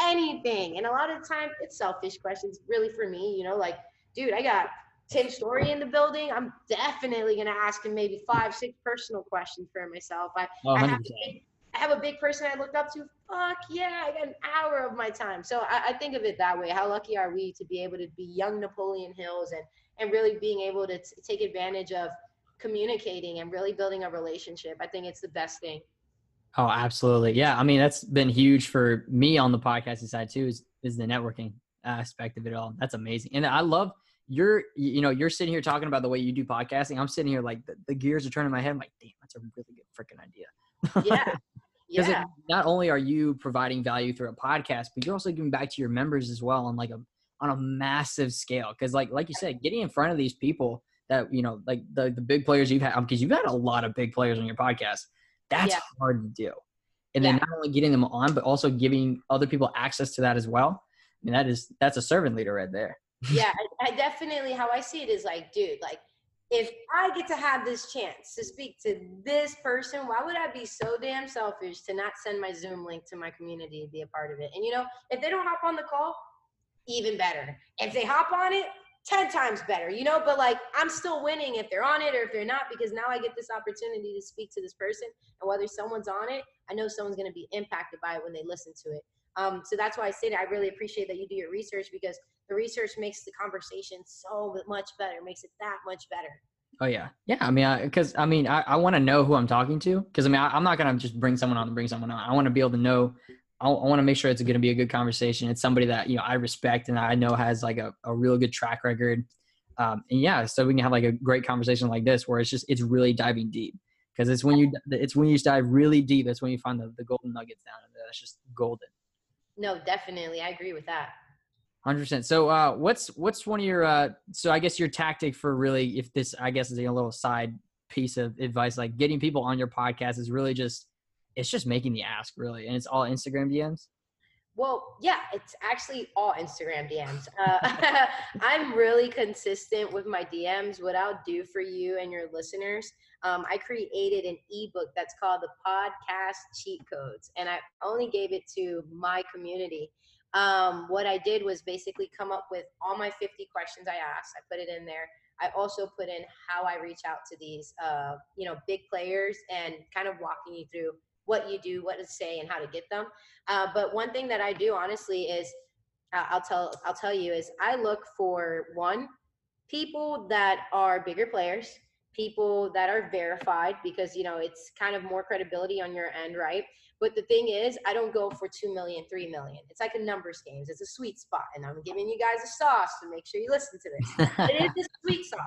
anything. And a lot of the time it's selfish questions, really for me, you know, like, dude, I got Tim Storey in the building. I'm definitely gonna ask him maybe five, six personal questions for myself. I, oh, I, have, big, I have, a big person I look up to. Fuck yeah, I got an hour of my time. So I, I think of it that way. How lucky are we to be able to be young Napoleon Hills and and really being able to t- take advantage of communicating and really building a relationship. I think it's the best thing. Oh, absolutely. Yeah. I mean, that's been huge for me on the podcasting side too, is, is the networking aspect of it all. That's amazing. And I love you're, you know, you're sitting here talking about the way you do podcasting. I'm sitting here like the, the gears are turning in my head. I'm like, damn, that's a really good freaking idea. Yeah. Because yeah. not only are you providing value through a podcast, but you're also giving back to your members as well on like a on a massive scale. Because like like you said, getting in front of these people that you know, like the the big players you've had, because you've had a lot of big players on your podcast. That's yeah. hard to do. And then yeah. not only getting them on, but also giving other people access to that as well. I mean, that is that's a servant leader right there. yeah, I, I definitely how I see it is like, dude, like if I get to have this chance to speak to this person, why would I be so damn selfish to not send my Zoom link to my community to be a part of it? And you know, if they don't hop on the call, even better. If they hop on it, 10 times better, you know, but like I'm still winning if they're on it or if they're not, because now I get this opportunity to speak to this person. And whether someone's on it, I know someone's going to be impacted by it when they listen to it. Um, so that's why I say that I really appreciate that you do your research because the research makes the conversation so much better, makes it that much better. Oh yeah, yeah. I mean, because I, I, mean, I, I want to know who I'm talking to. Because I mean, I, am not gonna just bring someone on and bring someone on. I want to be able to know I, I want to make sure it's going to be a good conversation. It's somebody that you know I respect and I know has like a, a real good track record. Um, and yeah, so we can have like a great conversation like this where it's just it's really diving deep because it's when you it's when you dive really deep that's when you find the, the golden nuggets down and that's just golden. No, definitely, I agree with that. Hundred percent. So, uh, what's what's one of your uh, so I guess your tactic for really if this I guess is a little side piece of advice like getting people on your podcast is really just it's just making the ask really, and it's all Instagram DMs. Well, yeah, it's actually all Instagram DMs. Uh, I'm really consistent with my DMs. What I'll do for you and your listeners, um, I created an ebook that's called the Podcast Cheat Codes, and I only gave it to my community. Um, what I did was basically come up with all my 50 questions I asked. I put it in there. I also put in how I reach out to these, uh, you know, big players and kind of walking you through what you do, what to say, and how to get them. Uh, but one thing that I do honestly is uh, I'll tell I'll tell you is I look for one people that are bigger players, people that are verified because you know it's kind of more credibility on your end, right? But the thing is, I don't go for 2 million, 3 million. It's like a numbers game. It's a sweet spot. And I'm giving you guys a sauce to make sure you listen to this. it is a sweet spot.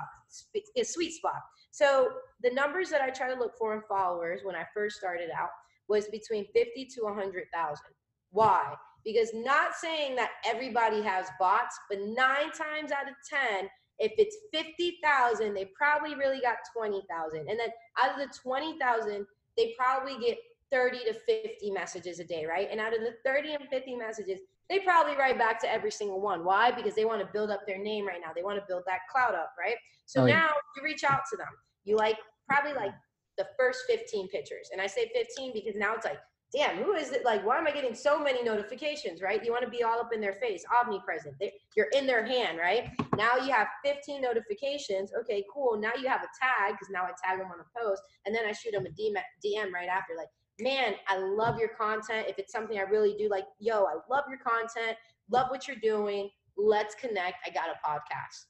It's a sweet spot. So the numbers that I try to look for in followers when I first started out was between 50 to 100,000. Why? Because not saying that everybody has bots, but nine times out of 10, if it's 50,000, they probably really got 20,000. And then out of the 20,000, they probably get 30 to 50 messages a day, right? And out of the 30 and 50 messages, they probably write back to every single one. Why? Because they want to build up their name right now. They want to build that cloud up, right? So oh, yeah. now you reach out to them. You like probably like the first 15 pictures. And I say 15 because now it's like, damn, who is it? Like, why am I getting so many notifications, right? You want to be all up in their face, omnipresent. They, you're in their hand, right? Now you have 15 notifications. Okay, cool. Now you have a tag because now I tag them on a post. And then I shoot them a DM right after, like, man, I love your content. If it's something I really do, like, yo, I love your content, love what you're doing. Let's connect. I got a podcast.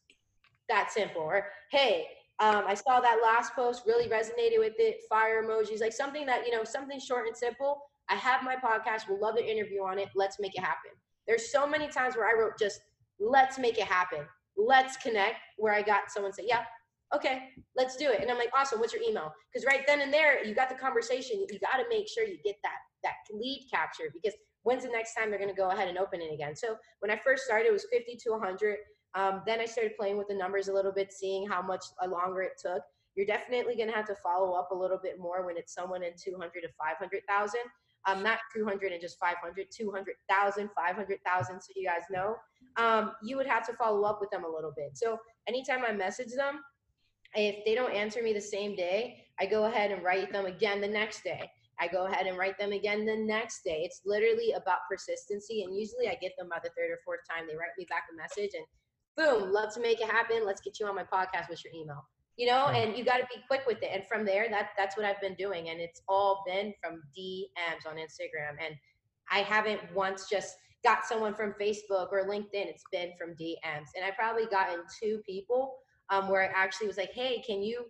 That simple. Or, hey, um, I saw that last post, really resonated with it. Fire emojis, like something that, you know, something short and simple. I have my podcast, would love to interview on it. Let's make it happen. There's so many times where I wrote just, let's make it happen. Let's connect, where I got someone say, yeah, okay, let's do it. And I'm like, awesome, what's your email? Because right then and there, you got the conversation. You got to make sure you get that that lead capture because when's the next time they're going to go ahead and open it again? So when I first started, it was 50 to 100. Um, then I started playing with the numbers a little bit, seeing how much uh, longer it took. You're definitely going to have to follow up a little bit more when it's someone in 200 to 500,000. Um, not 200 and just 500, 200,000, 500,000, so you guys know. Um, you would have to follow up with them a little bit. So anytime I message them, if they don't answer me the same day, I go ahead and write them again the next day. I go ahead and write them again the next day. It's literally about persistency. And usually I get them by the third or fourth time. They write me back a message and boom, love to make it happen. Let's get you on my podcast with your email. You know, and you got to be quick with it. And from there, that that's what I've been doing. And it's all been from DMs on Instagram. And I haven't once just got someone from Facebook or LinkedIn. It's been from DMs. And I probably gotten two people um, where I actually was like, hey, can you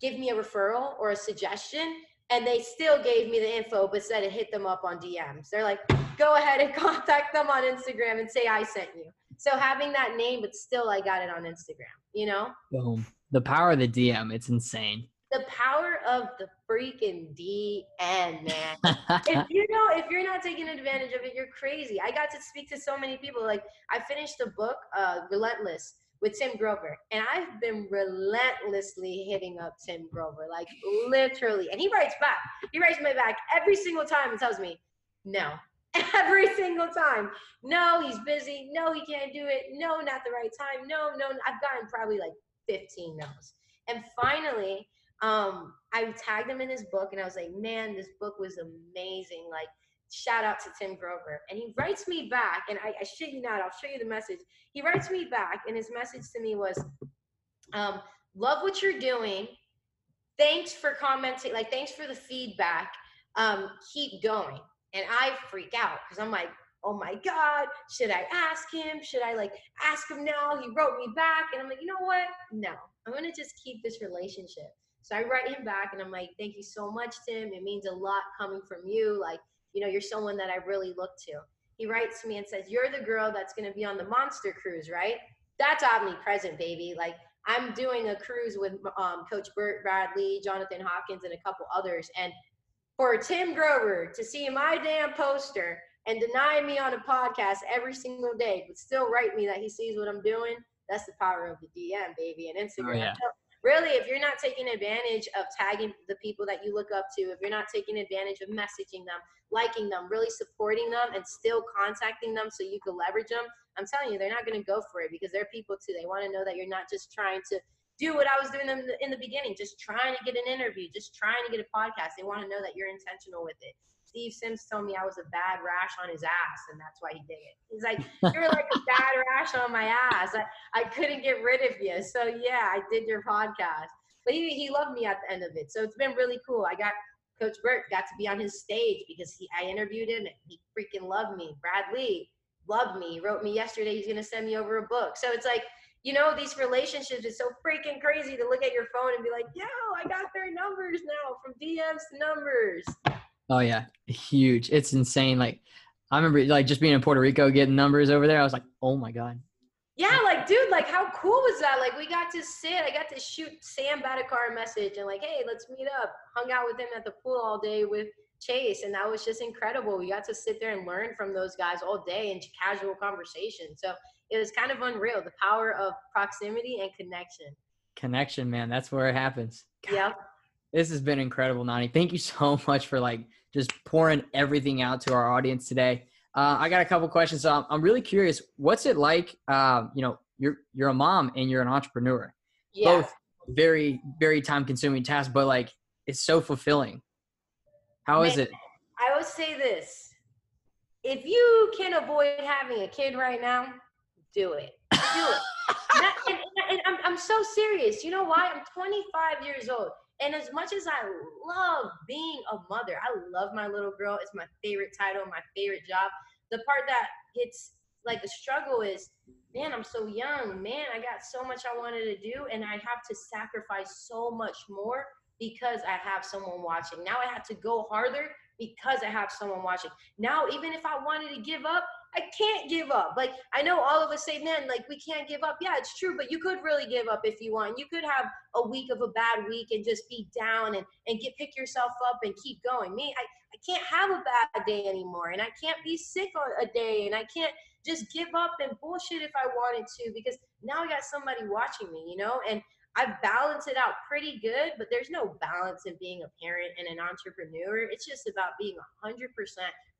give me a referral or a suggestion? And they still gave me the info, but said to hit them up on DMs. They're like, go ahead and contact them on Instagram and say I sent you. So having that name, but still I got it on Instagram, you know? Boom. The power of the DM, it's insane. The power of the freaking DM, man. if you know, if you're not taking advantage of it, you're crazy. I got to speak to so many people. Like I finished the book, uh, Relentless with Tim Grover. And I've been relentlessly hitting up Tim Grover, like literally. And he writes back. He writes me back every single time and tells me, no. Every single time. No, he's busy. No, he can't do it. No, not the right time. No, no. I've gotten probably like 15 no's. And finally, um, I tagged him in his book and I was like, man, this book was amazing. Like, shout out to Tim Grover. And he writes me back, and I, I shit you not, I'll show you the message. He writes me back, and his message to me was, um, love what you're doing. Thanks for commenting, like, thanks for the feedback. Um, keep going. And I freak out because I'm like, oh my God, should I ask him? Should I like ask him now? He wrote me back. And I'm like, you know what? No, I'm going to just keep this relationship. So I write him back and I'm like, thank you so much, Tim. It means a lot coming from you. Like, you know, you're someone that I really look to. He writes to me and says, You're the girl that's going to be on the monster cruise, right? That's omnipresent, baby. Like, I'm doing a cruise with um, Coach Burt Bradley, Jonathan Hawkins, and a couple others. And for Tim Grover to see my damn poster and deny me on a podcast every single day, but still write me that he sees what I'm doing, that's the power of the DM, baby, and Instagram. Oh, yeah really, if you're not taking advantage of tagging the people that you look up to, if you're not taking advantage of messaging them, liking them, really supporting them, and still contacting them so you can leverage them, I'm telling you, they're not going to go for it because they're people too. They want to know that you're not just trying to do what I was doing in the, in the beginning, just trying to get an interview, just trying to get a podcast. They want to know that you're intentional with it. Steve Sims told me I was a bad rash on his ass, and that's why he did it. He's like, You're like a bad rash on my ass. I, I couldn't get rid of you. So, yeah, I did your podcast. But he, he loved me at the end of it. So, it's been really cool. I got Coach Burt got to be on his stage because he I interviewed him and he freaking loved me. Brad Lea loved me. He wrote me yesterday he's gonna send me over a book. So it's like, you know, these relationships is so freaking crazy to look at your phone and be like, yo, I got their numbers now from DMs to numbers. Oh yeah, huge. It's insane. Like I remember like just being in Puerto Rico getting numbers over there. I was like, oh my god. Yeah, like dude, like how cool was that? Like we got to sit, I got to shoot Sam Bakhtiar a message and like, hey, let's meet up. Hung out with him at the pool all day with Chase, and that was just incredible. We got to sit there and learn from those guys all day in casual conversation. So it was kind of unreal. The power of proximity and connection. Connection, man. That's where it happens. Yep. This has been incredible, Nani. Thank you so much for like just pouring everything out to our audience today. Uh, I got a couple questions. So I'm, I'm really curious. What's it like? Uh, you know, you're you're a mom and you're an entrepreneur. Yeah. Both very very time consuming tasks, but like it's so fulfilling. How Man, is it? I would say this: if you can avoid having a kid right now, do it. Do it. Not, and, and, I'm, I'm so serious. You know why? I'm 25 years old. And as much as I love being a mother, I love my little girl. It's my favorite title, my favorite job. The part that hits like the struggle is, man, I'm so young. Man, I got so much I wanted to do, and I have to sacrifice so much more because I have someone watching. Now I have to go harder because I have someone watching. Now, even if I wanted to give up, I can't give up. Like I know all of us say, man, like we can't give up. Yeah, it's true, but you could really give up if you want. You could have a week of a bad week and just be down and and get pick yourself up and keep going. Me, I I can't have a bad day anymore, and I can't be sick on a day, and I can't just give up and bullshit if I wanted to because now I got somebody watching me, you know, and I balance it out pretty good, but there's no balance in being a parent and an entrepreneur. It's just about being 100%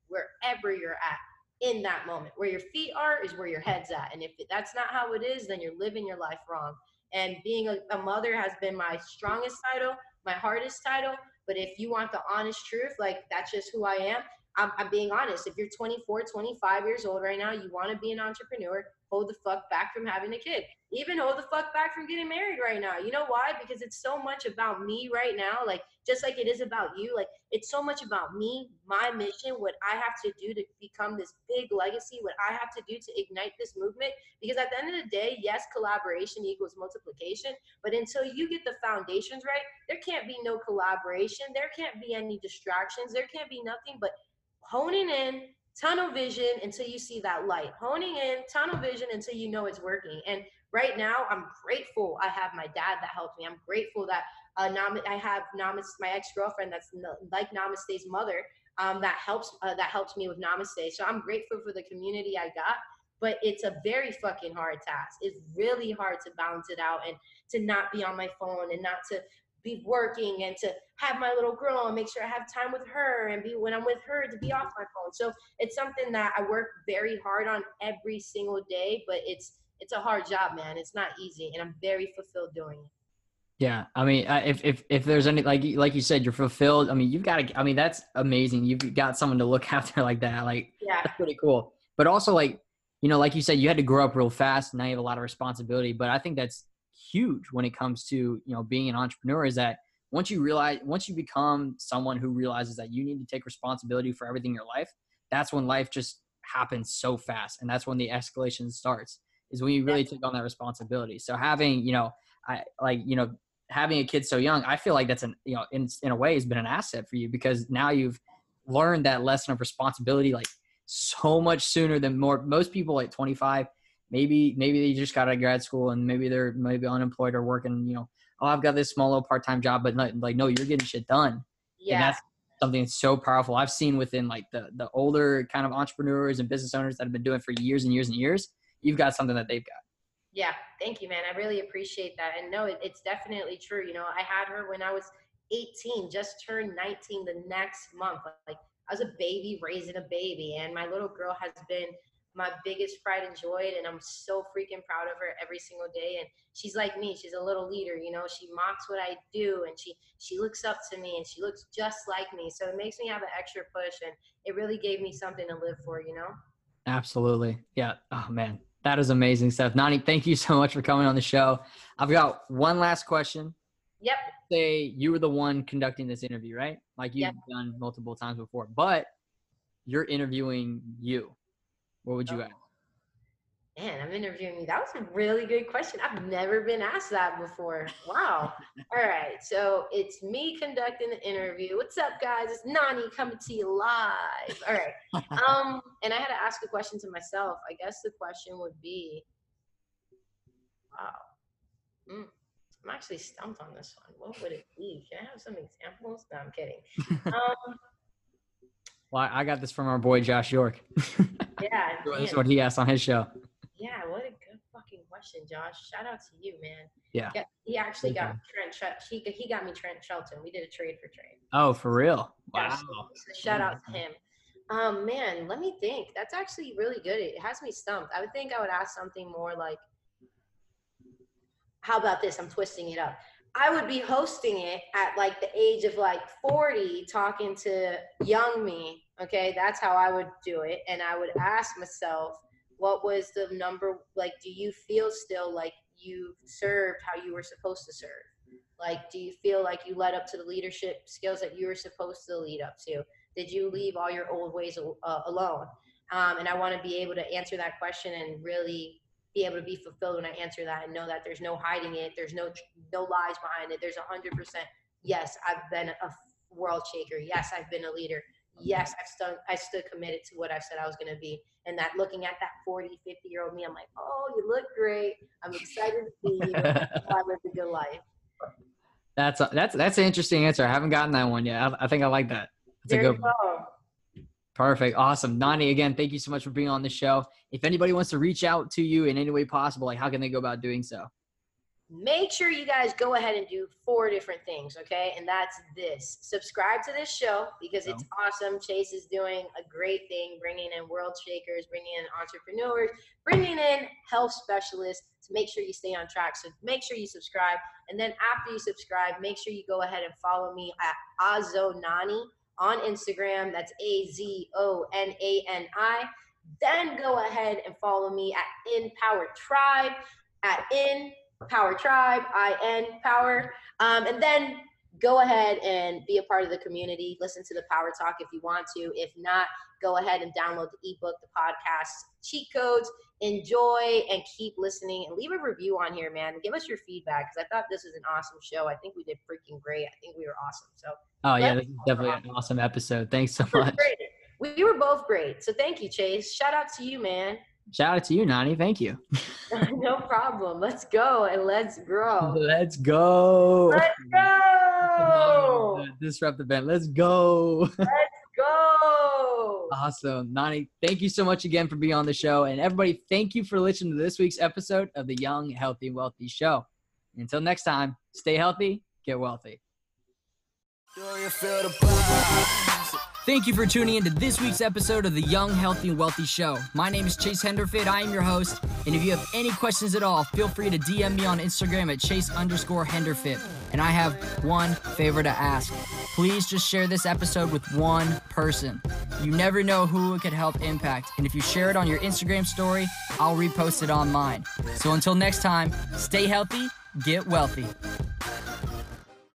wherever you're at in that moment. Where your feet are is where your head's at. And if that's not how it is, then you're living your life wrong. And being a, a mother has been my strongest title, my hardest title. But if you want the honest truth, like that's just who I am. I'm, I'm being honest. If you're 24, 25 years old right now, you want to be an entrepreneur, hold the fuck back from having a kid. Even hold the fuck back from getting married right now. You know why? Because it's so much about me right now. Like, just like it is about you. Like, it's so much about me, my mission, what I have to do to become this big legacy, what I have to do to ignite this movement. Because at the end of the day, yes, collaboration equals multiplication. But until you get the foundations right, there can't be no collaboration. There can't be any distractions. There can't be nothing but honing in, tunnel vision until you see that light. Honing in, tunnel vision until you know it's working. And right now, I'm grateful I have my dad that helped me. I'm grateful that uh, Nam- I have Namaste, my ex girlfriend that's like Namaste's mother um, that helps uh, that helps me with Namaste. So I'm grateful for the community I got. But it's a very fucking hard task. It's really hard to balance it out and to not be on my phone and not to be working and to have my little girl and make sure I have time with her and be when I'm with her to be off my phone. So it's something that I work very hard on every single day, but it's it's a hard job, man. It's not easy, and I'm very fulfilled doing it. Yeah, I mean, if if if there's any like like you said, you're fulfilled. I mean, you've got to. I mean, that's amazing. You've got someone to look after like that. Like, yeah, that's pretty cool. But also, like, you know, like you said, you had to grow up real fast. And now you have a lot of responsibility. But I think that's huge when it comes to you know being an entrepreneur is that once you realize once you become someone who realizes that you need to take responsibility for everything in your life that's when life just happens so fast and that's when the escalation starts is when you really take on that responsibility. So having you know i like you know having a kid so young i feel like that's an you know in, in a way has been an asset for you because now you've learned that lesson of responsibility like so much sooner than more most people like 25 maybe maybe they just got out of grad school and maybe they're maybe unemployed or working you know oh i've got this small little part-time job but not, like no you're getting shit done. Yeah. and that's something that's so powerful. I've seen within like the the older kind of entrepreneurs and business owners that have been doing for years and years and years you've got something that they've got. Yeah. Thank you man. I really appreciate that. And no it, it's definitely true. You know i had her when i was 18 just turned 19 the next month. Like i was a baby raising a baby and my little girl has been my biggest pride and joy and i'm so freaking proud of her every single day and she's like me she's a little leader you know? She mocks what i do and she she looks up to me and she looks just like me so it makes me have an extra push and it really gave me something to live for you know? Absolutely. Yeah. Oh man. That is amazing stuff nani thank you so much for coming on the show. I've got one last question. Yep. Say you were the one conducting this interview right? Like you've yep. done multiple times before but you're interviewing you what would you oh. ask? Man, I'm interviewing you. That was a really good question. I've never been asked that before. Wow. All right. So it's me conducting the interview. What's up, guys? It's Nani coming to you live. All right. Um, and I had to ask a question to myself. I guess the question would be, wow. Mm, I'm actually stumped on this one. What would it be? Can I have some examples? No, I'm kidding. Um, well, I got this from our boy Josh York. yeah, that's what he asked on his show. Yeah, what a good fucking question, Josh. Shout out to you, man. Yeah, he, actually got Trent. He he got me Trent Shelton. We did a trade for trade. Oh, for real? Wow. so shout out to him. Um, man, let me think. That's actually really good. It has me stumped. I would think I would ask something more like, "How about this?" I'm twisting it up. I would be hosting it at like the age of like 40, talking to young me. Okay, that's how I would do it. And I would ask myself, what was the number? Like, do you feel still like you served how you were supposed to serve? Like, do you feel like you led up to the leadership skills that you were supposed to lead up to? Did you leave all your old ways uh, alone? Um, and I want to be able to answer that question and really be able to be fulfilled when I answer that and know that there's no hiding it. There's no no lies behind it. There's a hundred percent. Yes, I've been a world shaker. Yes, I've been a leader. yes, I've stood I stood committed to what I said I was gonna be. And that looking at that 40, 50 year old me, I'm like, oh, you look great. I'm excited to see you. I lived a good life. That's a, that's that's an interesting answer. I haven't gotten that one yet. I, I think I like that. That's there a good you one. go. Perfect. Awesome. Nani, again, thank you so much for being on the show. If anybody wants to reach out to you in any way possible, like how can they go about doing so? make sure you guys go ahead and do four different things, okay? And that's this subscribe to this show because it's awesome. Chase is doing a great thing, bringing in world shakers, bringing in entrepreneurs, bringing in health specialists to make sure you stay on track. So make sure you subscribe. And then after you subscribe, make sure you go ahead and follow me at Azonani on Instagram. That's A Z O N A N I. Then go ahead and follow me at In Power Tribe at In Power Tribe, IN Power. Um, and then go ahead and be a part of the community. Listen to the Power Talk if you want to. If not, go ahead and download the ebook, the podcast, cheat codes. Enjoy and keep listening and leave a review on here, man. Give us your feedback because I thought this was an awesome show. I think we did freaking great. I think we were awesome. So, Oh yeah, this is definitely an awesome episode. Thanks so much. great. We were both great. So, thank you, Chase. Shout out to you, man. Shout out to you, Nani. Thank you. no problem. Let's go and let's grow. Let's go. Let's go. Disrupt event. Let's go. Go. Awesome. Nani, thank you so much again for being on the show. And everybody, thank you for listening to this week's episode of the Young, Healthy, Wealthy Show. Until next time, stay healthy, get wealthy. Thank you for tuning into this week's episode of the Young, Healthy, and Wealthy Show. My name is Chase Henderfit. I am your host. And if you have any questions at all, feel free to DM me on Instagram at chase underscore Henderfit. And I have one favor to ask. Please just share this episode with one person. You never know who it could help impact. And if you share it on your Instagram story, I'll repost it on mine. So until next time, stay healthy, get wealthy.